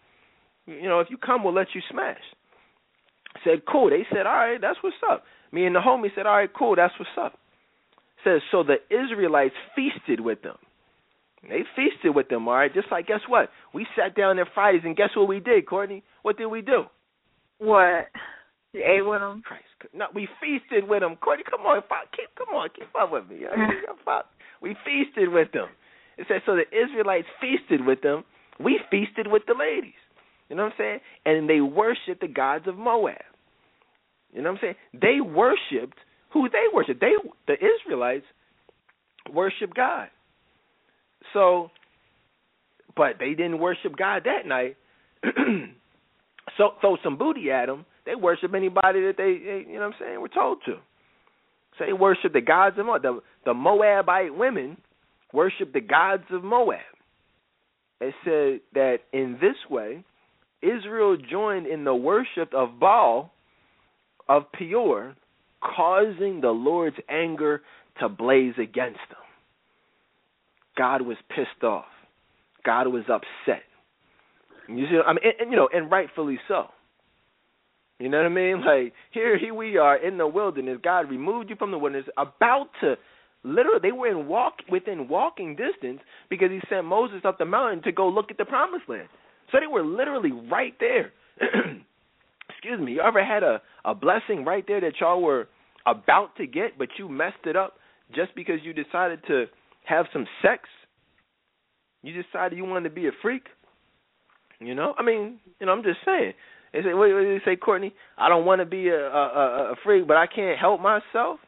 You know, if you come, we'll let you smash." Said, "Cool." They said, "All right, that's what's up." Me and the homie said, "All right, cool, that's what's up." says, So the Israelites feasted with them. They feasted with them, all right? Just like, guess what? We sat down there Fridays, and guess what we did, Courtney? What did we do? What? You ate with them? Christ. No, we feasted with them. Courtney, come on, keep, come on, keep up with me. we feasted with them. It says, so the Israelites feasted with them. We feasted with the ladies. You know what I'm saying? And they worshiped the gods of Moab. You know what I'm saying? They worshipped who they worshipped. They the Israelites worship God. So, but they didn't worship God that night. so throw some booty at them. They worship anybody that they, they you know what I'm saying, were told to. So they worship the gods of Moab. The, the Moabite women worship the gods of Moab. It said that in this way, Israel joined in the worship of Baal of Peor, causing the Lord's anger to blaze against them. God was pissed off. God was upset. You see, I mean, and, and, you know, and rightfully so. You know what I mean? Like here, here we are in the wilderness. God removed you from the wilderness, about to literally. They were in walk within walking distance because He sent Moses up the mountain to go look at the promised land. So they were literally right there. excuse me, you ever had a a blessing right there that y'all were about to get, but you messed it up just because you decided to have some sex. You decided you wanted to be a freak. You know, I mean, you know, I'm just saying. They say, what, what did they say, Courtney? I don't want to be a, a a freak, but I can't help myself.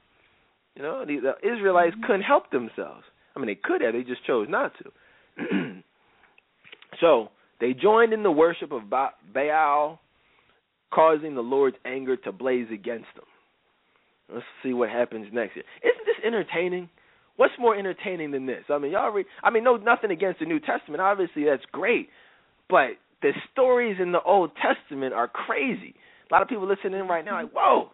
You know, the, the Israelites mm-hmm. couldn't help themselves. I mean, they could have, they just chose not to. so they joined in the worship of ba- Baal, causing the Lord's anger to blaze against them. Let's see what happens next year. Isn't this entertaining? What's more entertaining than this? I mean, y'all. Re- I mean, no, nothing against the New Testament. Obviously, that's great, but the stories in the Old Testament are crazy. A lot of people listening in right now, like, whoa,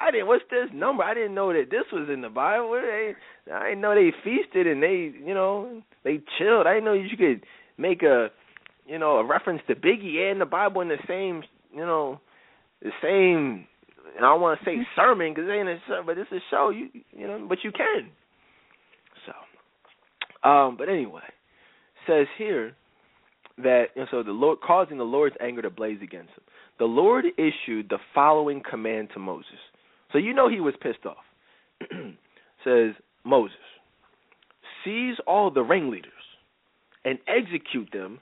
I didn't. What's this number? I didn't know that this was in the Bible. They, I didn't know they feasted and they, you know, they chilled. I didn't know you could make a, you know, a reference to Biggie and the Bible in the same, you know, the same. And I don't want to say sermon because it ain't a sermon, but it's a show. You, you know, but you can. So, um, but anyway, says here that and so the Lord causing the Lord's anger to blaze against him. The Lord issued the following command to Moses. So you know he was pissed off. says Moses, seize all the ringleaders and execute them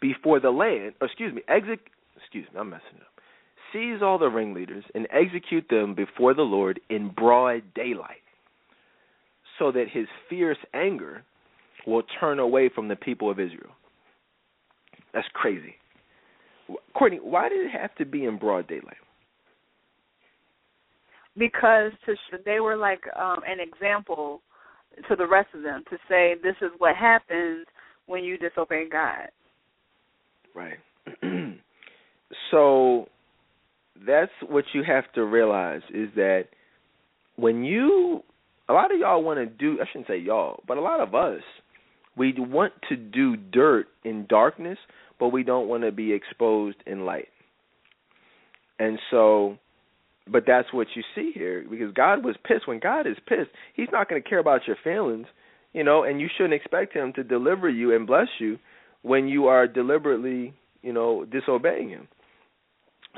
before the land. excuse me, exec. Excuse me, I'm messing up. Seize all the ringleaders and execute them before the Lord in broad daylight, so that His fierce anger will turn away from the people of Israel. That's crazy. Courtney, why did it have to be in broad daylight? Because to they were like um an example to the rest of them to say this is what happens when you disobey God. Right. so that's what you have to realize is that when you a lot of y'all want to do I shouldn't say y'all, but a lot of us we want to do dirt in darkness, but we don't want to be exposed in light. And so but that's what you see here because God was pissed. When God is pissed, He's not going to care about your feelings, you know, and you shouldn't expect Him to deliver you and bless you when you are deliberately, you know, disobeying Him.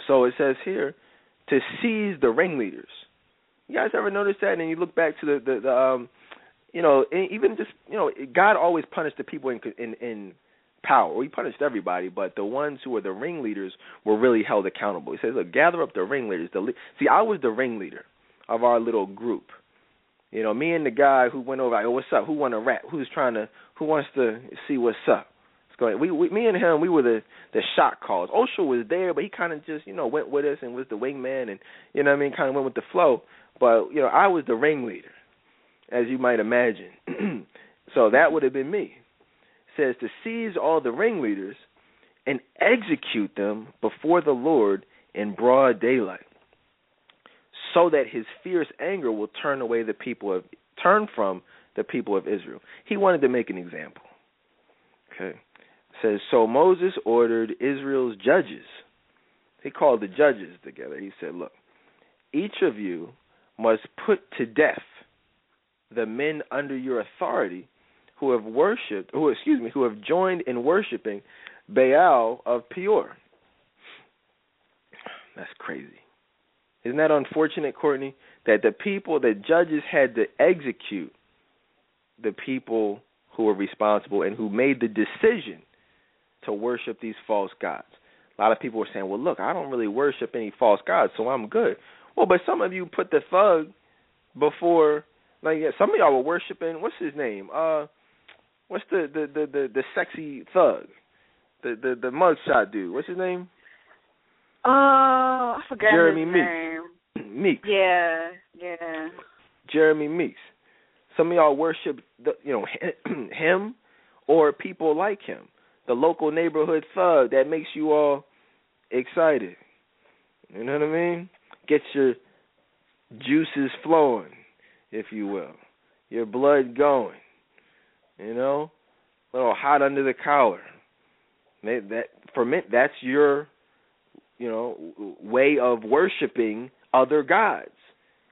So it says here to seize the ringleaders. You guys ever notice that? And you look back to the the, the um, you know, even just you know, God always punished the people in in in power. He punished everybody, but the ones who were the ringleaders were really held accountable. He says, "Look, gather up the ringleaders." The see, I was the ringleader of our little group. You know, me and the guy who went over. Like, oh, what's up? Who want to rap? Who's trying to? Who wants to see what's up? Going. We, we, me and him, we were the the shot calls. Osho was there, but he kind of just, you know, went with us and was the wingman, and you know, what I mean, kind of went with the flow. But you know, I was the ringleader, as you might imagine. so that would have been me says to seize all the ringleaders and execute them before the Lord in broad daylight, so that his fierce anger will turn away the people of turn from the people of Israel. He wanted to make an example. Okay. Says so Moses ordered Israel's judges. He called the judges together. He said, Look, each of you must put to death the men under your authority who have worshipped, who excuse me, who have joined in worshiping Baal of Peor. That's crazy. Isn't that unfortunate, Courtney? That the people, the judges had to execute the people who were responsible and who made the decision to worship these false gods. A lot of people were saying, "Well, look, I don't really worship any false gods, so I'm good." Well, but some of you put the thug before, like yeah, some of y'all were worshiping. What's his name? Uh, What's the the the the, the sexy thug? The the the mugshot dude. What's his name? Oh, I forgot Jeremy his Meeks. name. Meeks. Yeah, yeah. Jeremy Meeks. Some of y'all worship the, you know him or people like him. The local neighborhood thug that makes you all excited. You know what I mean? Get your juices flowing, if you will. Your blood going. You know, a little hot under the collar. That for me, that's your, you know, way of worshiping other gods.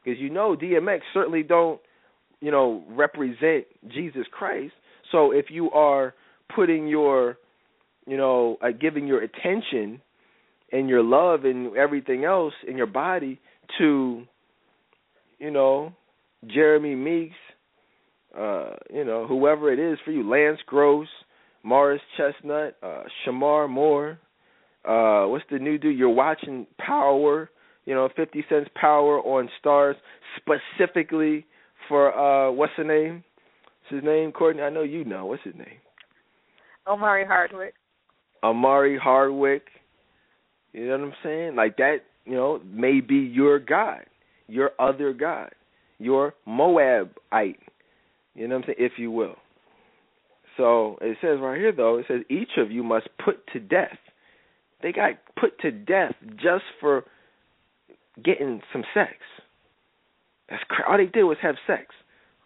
Because you know, DMX certainly don't, you know, represent Jesus Christ. So if you are putting your, you know, uh, giving your attention and your love and everything else in your body to, you know, Jeremy Meeks, uh, you know, whoever it is for you, Lance Gross, Morris Chestnut, uh, Shemar Moore, uh, what's the new dude? You're watching Power, you know, Fifty Cent's Power on Starz specifically for uh, what's the name? What's his name, Courtney? I know you know. What's his name? Omari Hardwick. Omari Hardwick. You know what I'm saying? Like that, you know, may be your God, your other God, your Moabite. You know what I'm saying? If you will. So it says right here, though, it says each of you must put to death. They got put to death just for getting some sex. That's cra- all they did was have sex.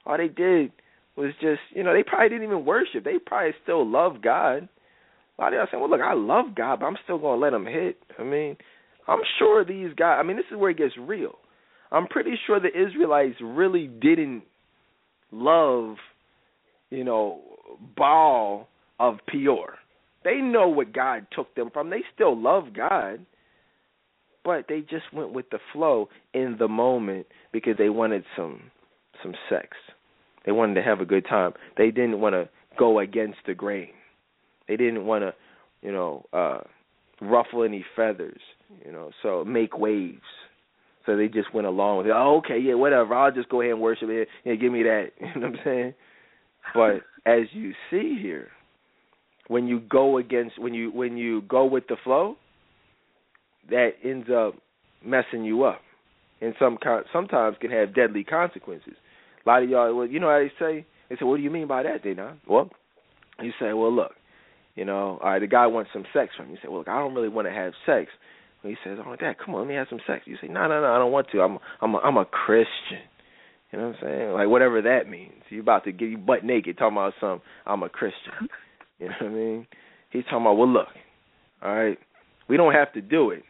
All they did was just, you know, they probably didn't even worship. They probably still love God. A lot of y'all saying, well, look, I love God, but I'm still going to let him hit. I mean, I'm sure these guys, I mean, this is where it gets real. I'm pretty sure the Israelites really didn't love, you know, Baal of Peor. They know what God took them from. They still love God, but they just went with the flow in the moment because they wanted some some sex. They wanted to have a good time. They didn't want to go against the grain. They didn't want to, you know, uh ruffle any feathers, you know, so make waves. So they just went along with it. Oh, okay, yeah, whatever. I'll just go ahead and worship it. Yeah, give me that. You know what I'm saying? But as you see here, when you go against when you when you go with the flow, that ends up messing you up, and some sometimes can have deadly consequences. A lot of y'all, well, you know how they say? They say, "What do you mean by that, Dana?" Well, you say, "Well, look, you know, all right, the guy wants some sex from you. You say, well, look, I don't really want to have sex." Well, he says, "Oh, Dad, come on, let me have some sex." You say, "No, no, no, I don't want to. I'm, I'm, a, I'm a Christian." You know what I'm saying? Like whatever that means. You about to get you butt naked talking about some. I'm a Christian. You know what I mean? He's talking about. Well, look, all right, we don't have to do it.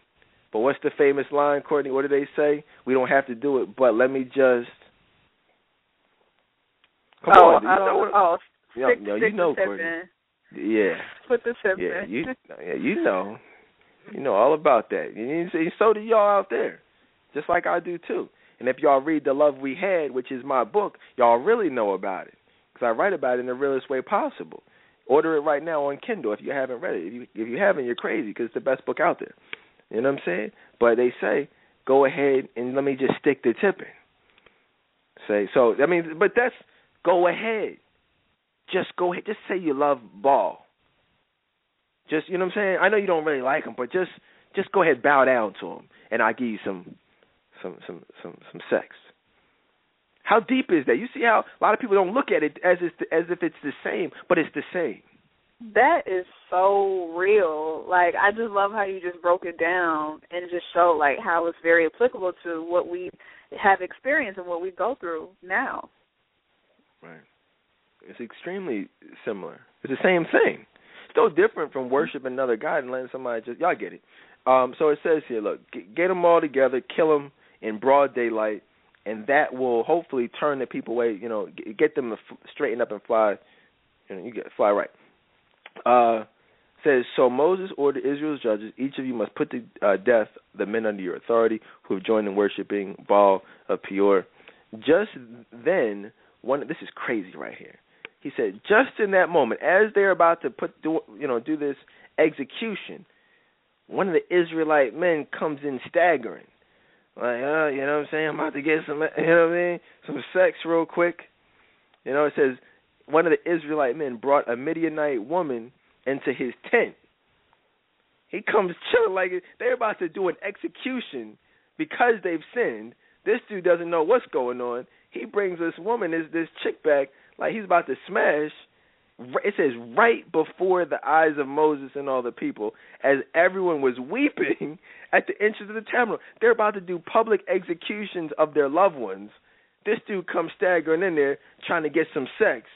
But what's the famous line, Courtney? What do they say? We don't have to do it, but let me just Come oh, on, do you I know what? oh, Yeah, stick, yeah, you know, Courtney. in. Yeah, Put the tip yeah, in. you, yeah, you know, you know all about that. And you see, so do y'all out there, just like I do too. And if y'all read the love we had, which is my book, y'all really know about it because I write about it in the realest way possible. Order it right now on Kindle if you haven't read it. If you if you haven't, you're crazy because it's the best book out there. You know what I'm saying? But they say go ahead and let me just stick the tip in. Say so. I mean, but that's go ahead. Just go ahead. Just say you love Baal. Just you know what I'm saying. I know you don't really like him, but just just go ahead, bow down to him, and I'll give you some some some some some sex. How deep is that? You see how a lot of people don't look at it as it's as if it's the same, but it's the same. That is so real. Like I just love how you just broke it down and just showed like how it's very applicable to what we have experienced and what we go through now. Right. It's extremely similar. It's the same thing. It's no different from worshiping another God and letting somebody just y'all get it. Um, so it says here, look, get, them all together, kill them in broad daylight, and that will hopefully turn the people away. You know, get, them to straighten up and fly. You know, you get fly right. Uh, says so. Moses ordered Israel's judges: each of you must put to uh, death the men under your authority who have joined in worshiping Baal of Peor. Just then, one. This is crazy right here. He said, just in that moment, as they're about to put, do, you know, do this execution, one of the Israelite men comes in staggering, like, uh, you know what I'm saying? I'm about to get some, you know what I mean, some sex real quick. You know, it says one of the Israelite men brought a Midianite woman into his tent. He comes chilling like they're about to do an execution because they've sinned. This dude doesn't know what's going on. He brings this woman, this this chick back, like he's about to smash. It says right before the eyes of Moses and all the people, as everyone was weeping at the entrance of the tabernacle. They're about to do public executions of their loved ones. This dude comes staggering in there trying to get some sex.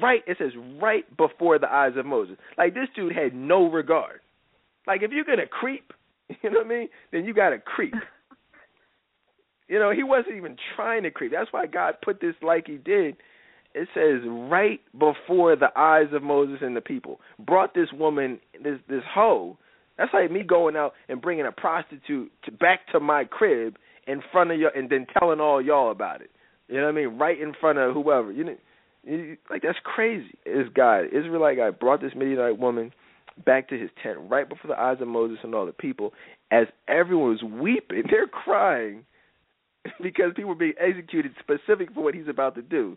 Right, it says right before the eyes of Moses. Like this dude had no regard. Like if you're gonna creep, you know what I mean, then you gotta creep. You know, he wasn't even trying to creep. That's why God put this like he did. It says right before the eyes of Moses and the people. Brought this woman, this this hoe, That's like me going out and bringing a prostitute to, back to my crib in front of you, and then telling all y'all about it. You know what I mean? Right in front of whoever. You know, you, like that's crazy. is God Israelite guy, brought this Midianite woman back to his tent right before the eyes of Moses and all the people. As everyone was weeping, they're crying because people were being executed specific for what he's about to do.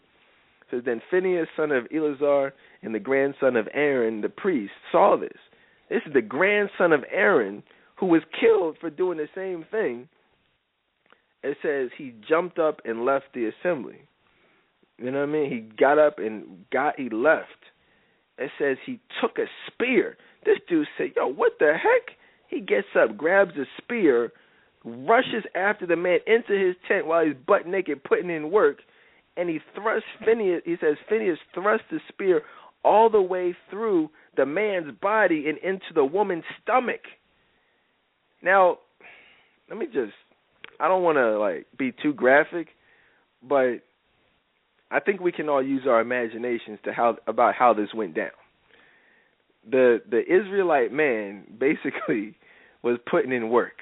So then Phineas, son of Eleazar, and the grandson of Aaron, the priest, saw this. This is the grandson of Aaron who was killed for doing the same thing. It says he jumped up and left the assembly. You know what I mean? He got up and got he left. It says he took a spear. This dude said, "Yo, what the heck?" He gets up, grabs a spear, rushes after the man into his tent while he's butt naked putting in work, and he thrusts Phineas. He says Phinehas thrust the spear all the way through the man's body and into the woman's stomach. Now, let me just I don't want to like be too graphic, but I think we can all use our imaginations to how about how this went down. The the Israelite man basically was putting in work.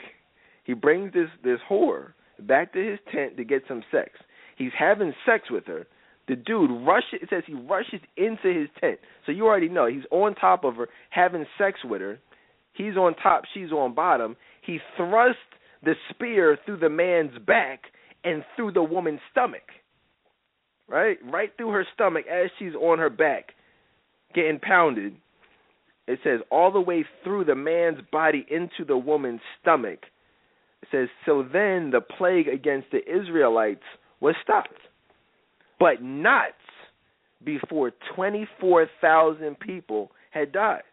He brings this this whore back to his tent to get some sex. He's having sex with her. The dude rushes. It says he rushes into his tent. So you already know he's on top of her, having sex with her. He's on top. She's on bottom. He thrusts the spear through the man's back and through the woman's stomach. Right, right through her stomach as she's on her back, getting pounded. It says all the way through the man's body into the woman's stomach. It says so. Then the plague against the Israelites was stopped, but not before 24,000 people had died.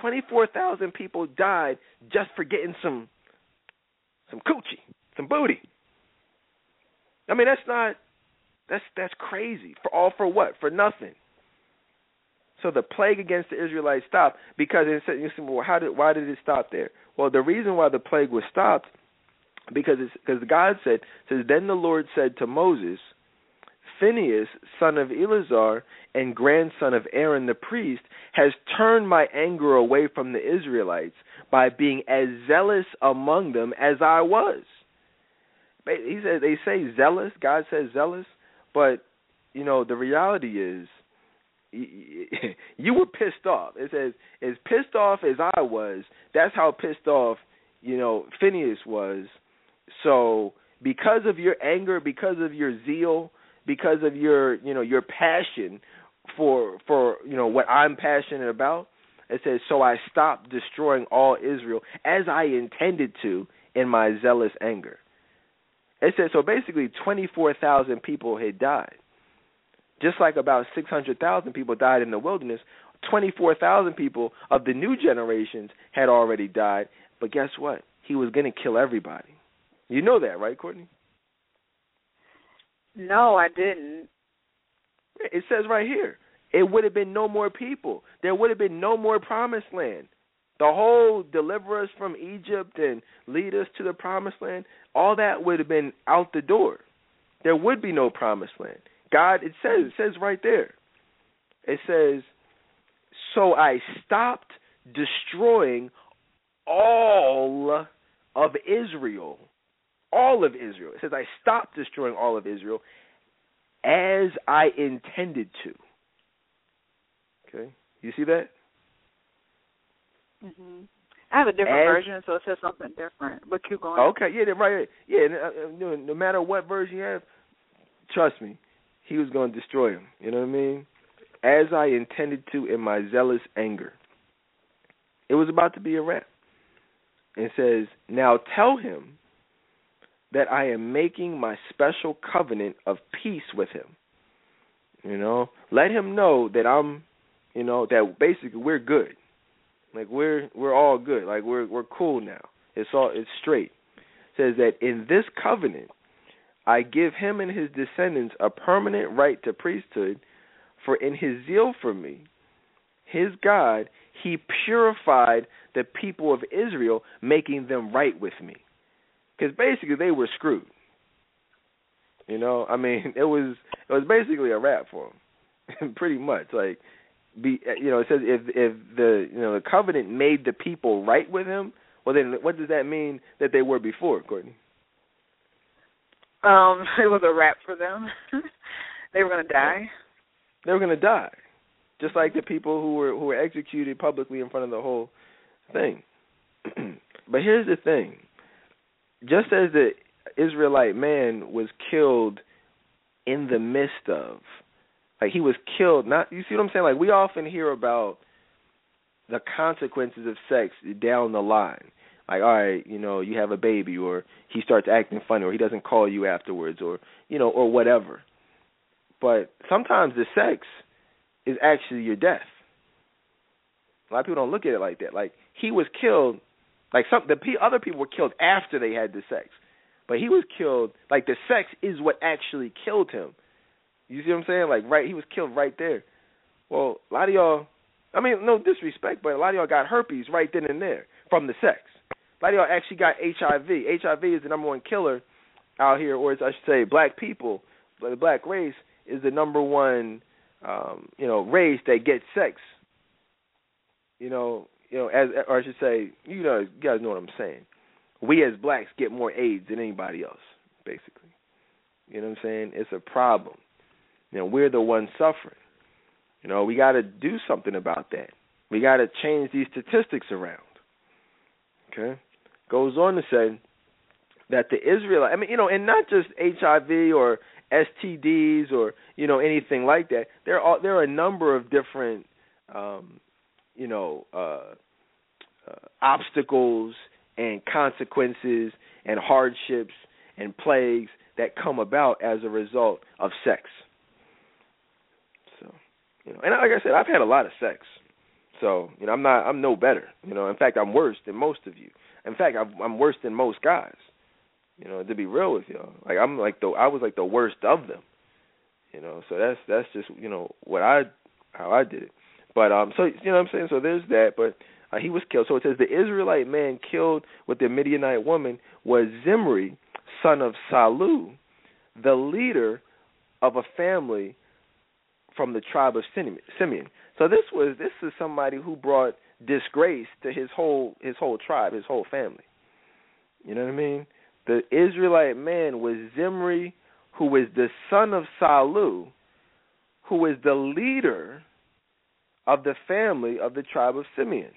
24,000 people died just for getting some some coochie, some booty. I mean, that's not that's that's crazy. For all for what? For nothing. So the plague against the Israelites stopped because it said, you say, well, how did why did it stop there? Well, the reason why the plague was stopped because it's because God said says then the Lord said to Moses, Phinehas, son of Eleazar and grandson of Aaron the priest, has turned my anger away from the Israelites by being as zealous among them as I was. He said they say zealous. God says zealous, but you know the reality is you were pissed off. It says as pissed off as I was. That's how pissed off you know Phineas was so because of your anger, because of your zeal, because of your you know your passion for for you know what I'm passionate about, it says so I stopped destroying all Israel as I intended to in my zealous anger. It says so basically 24,000 people had died. Just like about 600,000 people died in the wilderness, 24,000 people of the new generations had already died. But guess what? He was going to kill everybody. You know that, right, Courtney? No, I didn't. It says right here, it would have been no more people. There would have been no more promised land. The whole deliver us from Egypt and lead us to the promised land, all that would have been out the door. There would be no promised land. God, it says, it says right there. It says, so I stopped destroying all of Israel all of Israel. It says, I stopped destroying all of Israel as I intended to. Okay? You see that? Mhm. I have a different as, version, so it says something different. But keep going. Okay, yeah, right. Yeah, no, uh, no matter what version you have, trust me, he was going to destroy him. You know what I mean? As I intended to in my zealous anger. It was about to be a wrap. It says, Now tell him that I am making my special covenant of peace with him. You know, let him know that I'm, you know, that basically we're good. Like we're we're all good. Like we're we're cool now. It's all it's straight. It says that in this covenant I give him and his descendants a permanent right to priesthood, for in his zeal for me, his God, he purified the people of Israel, making them right with me because basically they were screwed. You know, I mean, it was it was basically a wrap for them, pretty much. Like be you know it says if if the you know the covenant made the people right with him well then what does that mean that they were before courtney? Um it was a wrap for them. They were going to die. They were going to die. Just like the people who were who were executed publicly in front of the whole thing. But here's the thing just as the israelite man was killed in the midst of like he was killed. Not you see what I'm saying? Like we often hear about the consequences of sex down the line. Like, all right, you know, you have a baby, or he starts acting funny, or he doesn't call you afterwards, or you know, or whatever. But sometimes the sex is actually your death. A lot of people don't look at it like that. Like he was killed, like some the other people were killed after they had the sex, but he was killed. Like the sex is what actually killed him. You see what I'm saying? Like right, he was killed right there. Well, a lot of y'all, I mean, no disrespect, but a lot of y'all got herpes right then and there from the sex. A lot of y'all actually got HIV. HIV is the number one killer out here, or I should say, black people, but the black race is the number one, um, you know, race that gets sex. You know, you know, as or I should say, you know, you guys know what I'm saying. We as blacks get more AIDS than anybody else, basically. You know what I'm saying? It's a problem. You know, we're the ones suffering. You know, we got to do something about that. We got to change these statistics around. Okay? Goes on to say that the Israelite, I mean, you know, and not just HIV or STDs or you know anything like that. There are there are a number of different, um, you know, uh, uh, obstacles and consequences and hardships and plagues that come about as a result of sex. So, you know, and like I said, I've had a lot of sex, so you know, I'm not, I'm no better. You know, in fact, I'm worse than most of you. In fact, I'm, I'm worse than most guys. You know, to be real with y'all, like I'm like the, I was like the worst of them. You know, so that's that's just you know what I, how I did it. But um, so you know what I'm saying. So there's that. But uh, he was killed. So it says the Israelite man killed with the Midianite woman was Zimri, son of Salu, the leader of a family from the tribe of Simeon. So this was this is somebody who brought disgrace to his whole his whole tribe, his whole family. You know what I mean? The Israelite man was Zimri, who was the son of Salu, who was the leader of the family of the tribe of Simeon.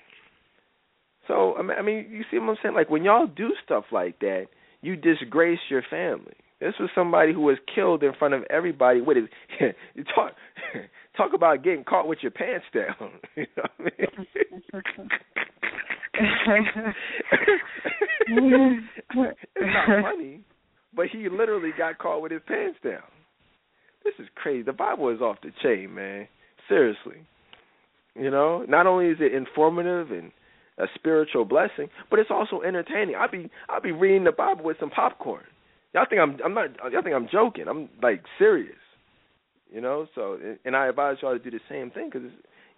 So I mean, you see what I'm saying? Like when y'all do stuff like that, you disgrace your family. This was somebody who was killed in front of everybody. What is talk talk about getting caught with your pants down? you know what I mean? it's not funny, but he literally got caught with his pants down. This is crazy. The Bible is off the chain, man. Seriously. You know, not only is it informative and a spiritual blessing, but it's also entertaining. I'll be I'll be reading the Bible with some popcorn. Y'all think I'm I'm not y'all think I'm joking. I'm like serious. You know, so and I advise y'all to do the same thing because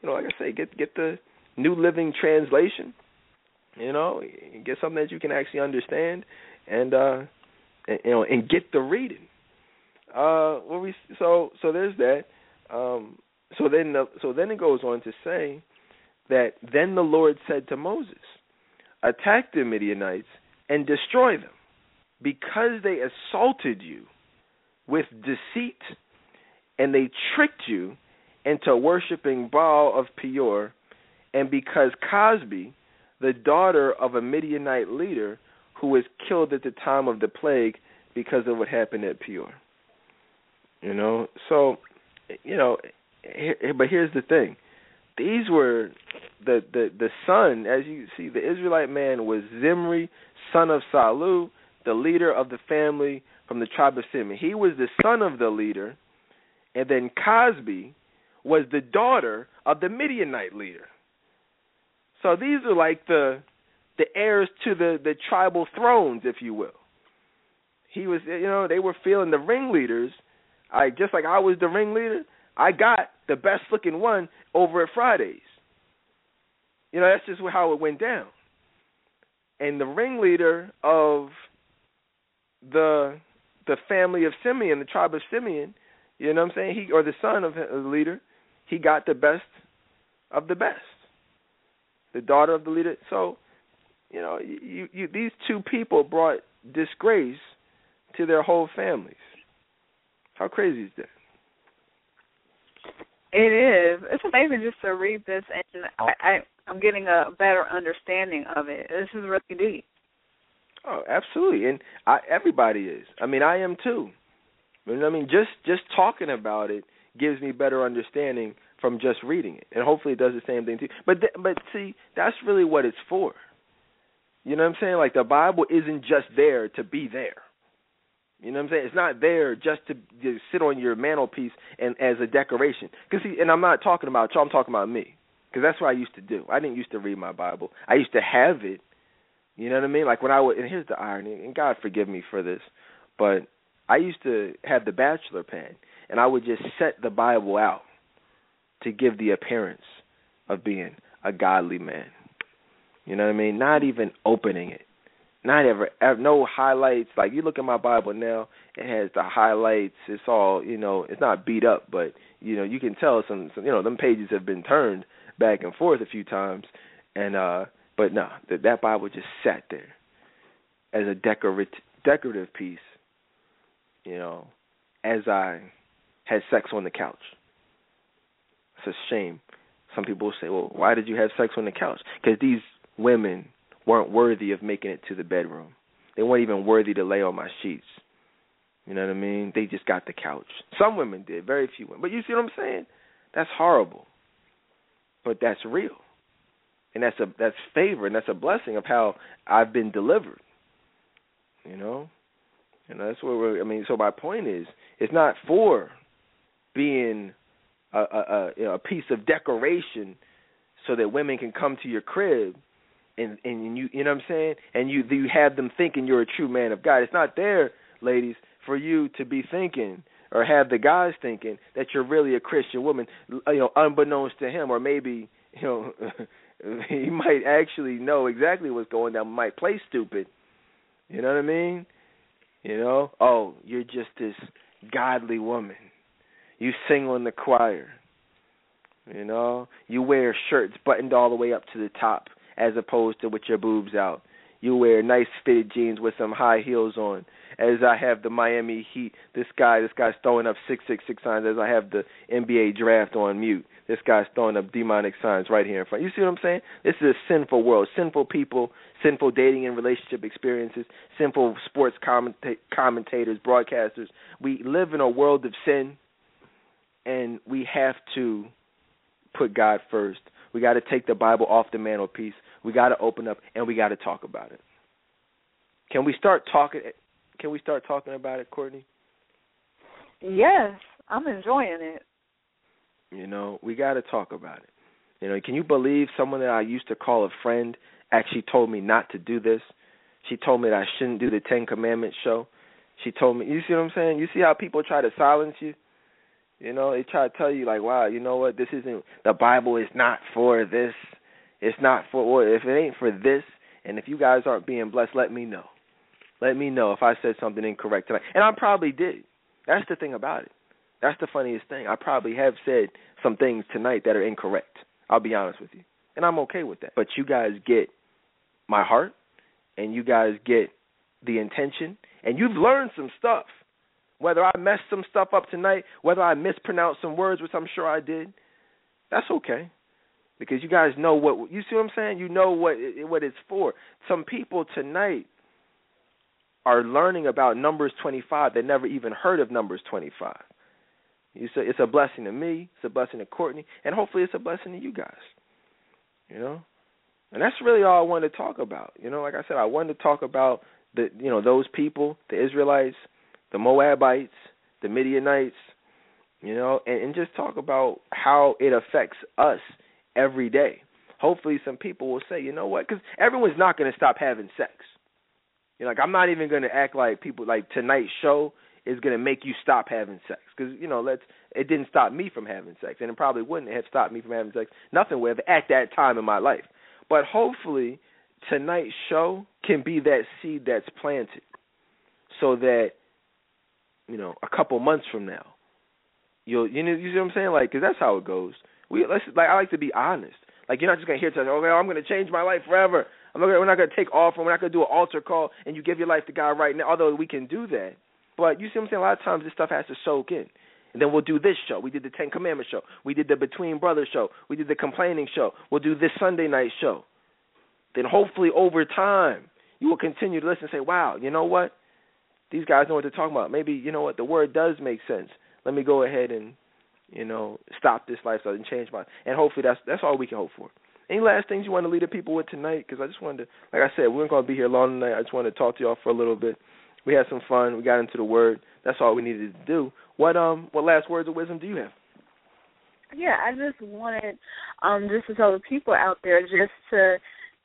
you know, like I say, get get the New Living Translation. You know, get something that you can actually understand, and uh, and, you know, and get the reading. Uh, what we so so there's that. Um, so then the, so then it goes on to say that then the Lord said to Moses, attack the Midianites and destroy them because they assaulted you with deceit and they tricked you into worshiping Baal of Peor, and because Cosbi, the daughter of a Midianite leader who was killed at the time of the plague because of what happened at Peor. You know, so you know, but here's the thing: these were the the the son, as you see, the Israelite man was Zimri, son of Salu, the leader of the family from the tribe of Simeon. He was the son of the leader, and then Cosbi was the daughter of the Midianite leader. So these are like the the heirs to the the tribal thrones, if you will. He was, you know, they were feeling the ringleaders. I just like I was the ringleader. I got the best looking one over at Fridays. You know, that's just how it went down. And the ringleader of the the family of Simeon, the tribe of Simeon, you know what I'm saying? He or the son of the leader, he got the best of the best, the daughter of the leader. So, you know, you, you these two people brought disgrace to their whole families. How crazy is that? It is. It's amazing just to read this, and I, I I'm getting a better understanding of it. This is really deep. Oh, absolutely, and I, everybody is. I mean, I am too. You know what I mean, just just talking about it gives me better understanding from just reading it, and hopefully it does the same thing too. But th- but see, that's really what it's for. You know what I'm saying? Like the Bible isn't just there to be there. You know what I'm saying? It's not there just to just sit on your mantelpiece and as a decoration. Cause see, and I'm not talking about y'all. I'm talking about me. Because that's what I used to do. I didn't used to read my Bible. I used to have it. You know what I mean? Like when I would. And here's the irony. And God forgive me for this, but I used to have the bachelor pen, and I would just set the Bible out to give the appearance of being a godly man. You know what I mean? Not even opening it not ever, ever no highlights. Like you look at my Bible now, it has the highlights. It's all you know. It's not beat up, but you know you can tell some, some you know them pages have been turned back and forth a few times, and uh but no, that that Bible just sat there as a decorative decorative piece. You know, as I had sex on the couch. It's a shame. Some people say, "Well, why did you have sex on the couch?" Because these women weren't worthy of making it to the bedroom. They weren't even worthy to lay on my sheets. You know what I mean? They just got the couch. Some women did, very few women. But you see what I'm saying? That's horrible. But that's real. And that's a that's favor and that's a blessing of how I've been delivered. You know? And that's where we're I mean, so my point is it's not for being a a, a, you know, a piece of decoration so that women can come to your crib and and you you know what I'm saying, and you you have them thinking you're a true man of God. It's not there, ladies, for you to be thinking or have the guys thinking that you're really a Christian woman, you know, unbeknownst to him, or maybe you know he might actually know exactly what's going down, might play stupid. You know what I mean? You know, oh, you're just this godly woman. You sing on the choir. You know, you wear shirts buttoned all the way up to the top as opposed to with your boobs out. You wear nice fitted jeans with some high heels on. As I have the Miami Heat, this guy, this guy's throwing up six six six signs. As I have the NBA draft on mute, this guy's throwing up demonic signs right here in front. You see what I'm saying? This is a sinful world, sinful people, sinful dating and relationship experiences, sinful sports commenta- commentators, broadcasters. We live in a world of sin, and we have to put God first. We got to take the Bible off the mantelpiece. We got to open up and we got to talk about it. Can we start talking? Can we start talking about it, Courtney? Yes, I'm enjoying it. You know, we got to talk about it. You know, can you believe someone that I used to call a friend actually told me not to do this? She told me that I shouldn't do the Ten Commandments show. She told me, you see what I'm saying? You see how people try to silence you? You know, they try to tell you like, wow, you know what? This isn't the Bible is not for this. It's not for if it ain't for this, and if you guys aren't being blessed, let me know. Let me know if I said something incorrect tonight, and I probably did. That's the thing about it. That's the funniest thing. I probably have said some things tonight that are incorrect. I'll be honest with you, and I'm okay with that. But you guys get my heart, and you guys get the intention, and you've learned some stuff. Whether I messed some stuff up tonight, whether I mispronounced some words, which I'm sure I did, that's okay. Because you guys know what you see what I'm saying? You know what what it's for. Some people tonight are learning about Numbers 25 they never even heard of Numbers 25. You say it's a blessing to me, it's a blessing to Courtney, and hopefully it's a blessing to you guys. You know? And that's really all I wanted to talk about. You know, like I said, I wanted to talk about the you know, those people, the Israelites, the Moabites, the Midianites, you know, and, and just talk about how it affects us every day. Hopefully, some people will say, you know what? Because everyone's not going to stop having sex. You know, like I'm not even going to act like people like tonight's show is going to make you stop having sex because you know let's it didn't stop me from having sex and it probably wouldn't have stopped me from having sex nothing would have at that time in my life but hopefully tonight's show can be that seed that's planted so that you know, a couple months from now. You'll you know you see what I'm saying? Like, cause that's how it goes. We let's like I like to be honest. Like you're not just gonna hear to okay, oh, I'm gonna change my life forever. I'm not we're not gonna take off and we're not gonna do an altar call and you give your life to God right now. Although we can do that, but you see what I'm saying. A lot of times this stuff has to soak in. And then we'll do this show. We did the Ten Commandments show. We did the Between Brothers show. We did the Complaining show. We'll do this Sunday night show. Then hopefully over time you will continue to listen and say, Wow, you know what? These guys know what they're talking about. Maybe, you know what, the word does make sense. Let me go ahead and, you know, stop this lifestyle and change my and hopefully that's that's all we can hope for. Any last things you want to lead the people with tonight? Because I just wanted to, like I said, we weren't going to be here long tonight. I just wanted to talk to y'all for a little bit. We had some fun. We got into the word. That's all we needed to do. What um what last words of wisdom do you have? Yeah, I just wanted um just to tell the people out there just to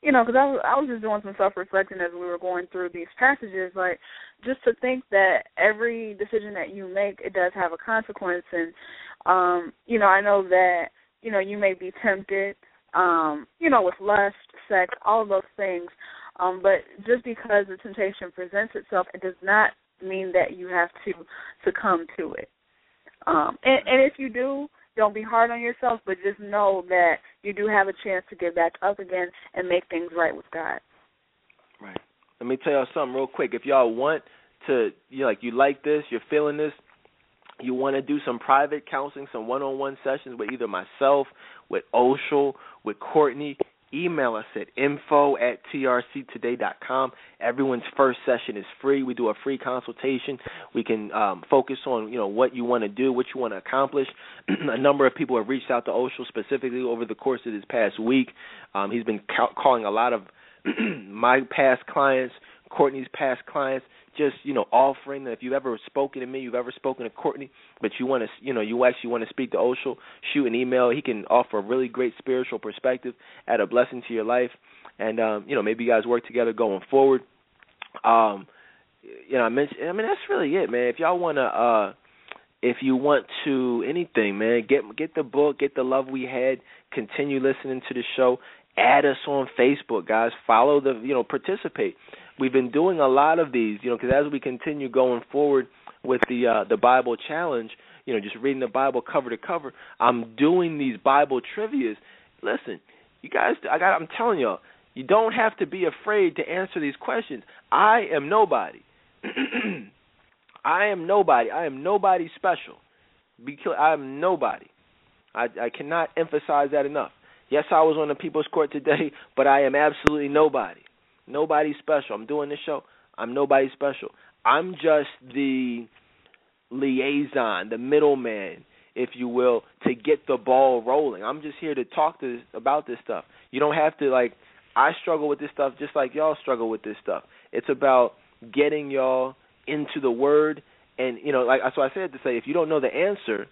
you know, because I was I was just doing some self reflecting as we were going through these passages, like just to think that every decision that you make it does have a consequence, and um, you know, I know that you know you may be tempted, um, you know, with lust, sex, all those things, um, but just because the temptation presents itself, it does not mean that you have to succumb to it. Um, and, and if you do, don't be hard on yourself, but just know that you do have a chance to get back up again and make things right with God. Right. Let me tell y'all something real quick. If y'all want to, you like you like this, you're feeling this, you want to do some private counseling, some one-on-one sessions with either myself, with Oshel, with Courtney, email us at info at trctoday.com. Everyone's first session is free. We do a free consultation. We can um, focus on you know what you want to do, what you want to accomplish. a number of people have reached out to Oshel specifically over the course of this past week. Um, he's been ca- calling a lot of my past clients, Courtney's past clients, just you know offering that if you've ever spoken to me, you've ever spoken to Courtney, but you want to you know you actually want to speak to Oshel, shoot an email. He can offer a really great spiritual perspective, add a blessing to your life, and um, you know maybe you guys work together going forward. Um, you know I mentioned I mean that's really it, man. If y'all want to. uh if you want to anything, man, get get the book, get the love we had. Continue listening to the show. Add us on Facebook, guys. Follow the, you know, participate we've been doing a lot of these, you know, because as we continue going forward with the uh, the Bible challenge, you know, just reading the Bible cover to cover, I'm doing these Bible trivia's. Listen, you guys, I got, I'm telling y'all, you don't have to be afraid to answer these questions. I am nobody. I am nobody. I am nobody special. Because I'm nobody. I, I cannot emphasize that enough. Yes, I was on the People's Court today, but I am absolutely nobody. Nobody special. I'm doing this show. I'm nobody special. I'm just the liaison, the middleman, if you will, to get the ball rolling. I'm just here to talk to about this stuff. You don't have to like I struggle with this stuff just like y'all struggle with this stuff. It's about getting y'all into the word and you know, like that's what I said to say if you don't know the answer,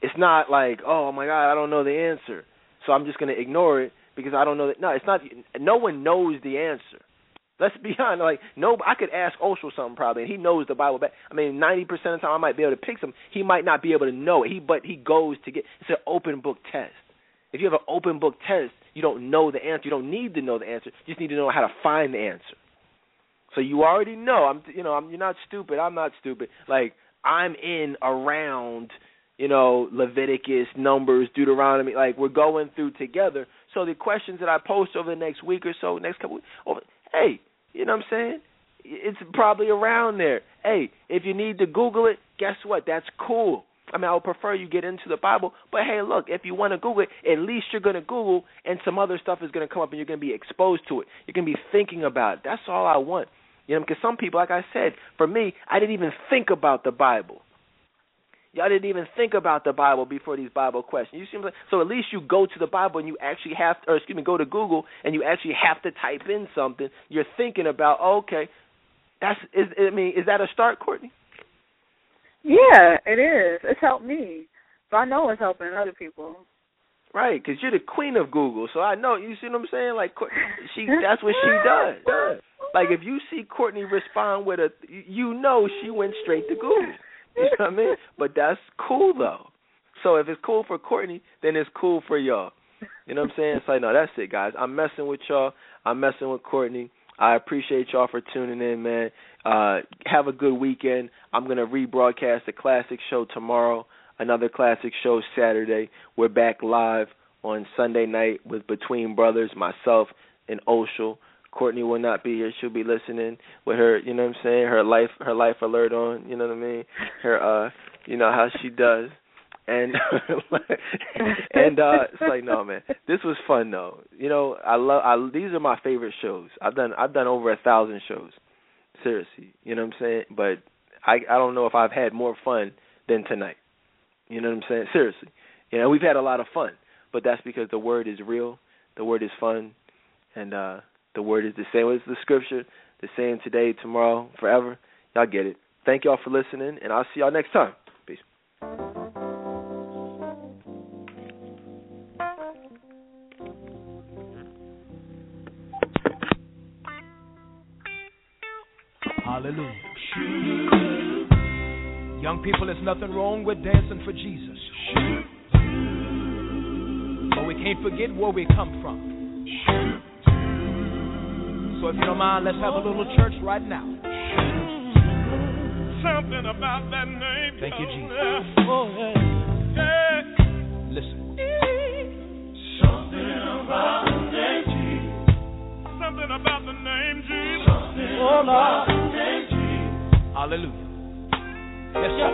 it's not like, oh my god, I don't know the answer. So I'm just going to ignore it because I don't know that no, it's not no one knows the answer. Let's be honest. Like no, I could ask Oshel something probably, and he knows the Bible. Back. I mean, ninety percent of the time I might be able to pick some. He might not be able to know it. He but he goes to get. It's an open book test. If you have an open book test, you don't know the answer. You don't need to know the answer. You just need to know how to find the answer. So you already know. I'm. You know. I'm. You're not stupid. I'm not stupid. Like I'm in around. You know, Leviticus, Numbers, Deuteronomy. Like we're going through together. So the questions that I post over the next week or so, next couple, weeks, over, hey, you know what I'm saying? It's probably around there. Hey, if you need to Google it, guess what? That's cool. I mean, I would prefer you get into the Bible, but hey, look, if you want to Google it, at least you're going to Google, and some other stuff is going to come up, and you're going to be exposed to it. You're going to be thinking about it. That's all I want. You know, because some people, like I said, for me, I didn't even think about the Bible. Y'all didn't even think about the Bible before these Bible questions. You see, so at least you go to the Bible and you actually have, to, or excuse me, go to Google and you actually have to type in something. You're thinking about, oh, okay, that's is. I mean, is that a start, Courtney? Yeah, it is. It's helped me, so I know it's helping other people. Right, because you're the queen of Google, so I know. You see what I'm saying? Like she, that's what she does. Like if you see Courtney respond with a, you know she went straight to Google. You know what I mean? But that's cool though. So if it's cool for Courtney, then it's cool for y'all. You know what I'm saying? It's like, no, that's it, guys. I'm messing with y'all. I'm messing with Courtney. I appreciate y'all for tuning in, man. Uh, have a good weekend. I'm gonna rebroadcast the classic show tomorrow. another classic show Saturday. We're back live on Sunday night with Between Brothers, myself and Oshel. Courtney will not be here. She'll be listening with her, you know what I'm saying, her life her life alert on, you know what I mean? Her uh you know how she does. And and uh it's like no man. This was fun though. You know, I love I these are my favorite shows. I've done I've done over a thousand shows. Seriously. You know what I'm saying? But I I don't know if I've had more fun than tonight. You know what I'm saying? Seriously. You know, we've had a lot of fun, but that's because the word is real, the word is fun, and uh the word is the same as the scripture, the same today, tomorrow, forever. Y'all get it. Thank y'all for listening, and I'll see y'all next time. Peace. Hallelujah. Young people, there's nothing wrong with dancing for Jesus. But we can't forget where we come from. So if you don't mind, let's have a little church right now. Something about that name. Thank you, Jesus. Oh, yeah. Yeah. Listen. Something about the name Jesus. Something about the name Jesus. Something Oh, Lord. about the name Jesus. Hallelujah. Yes, sir.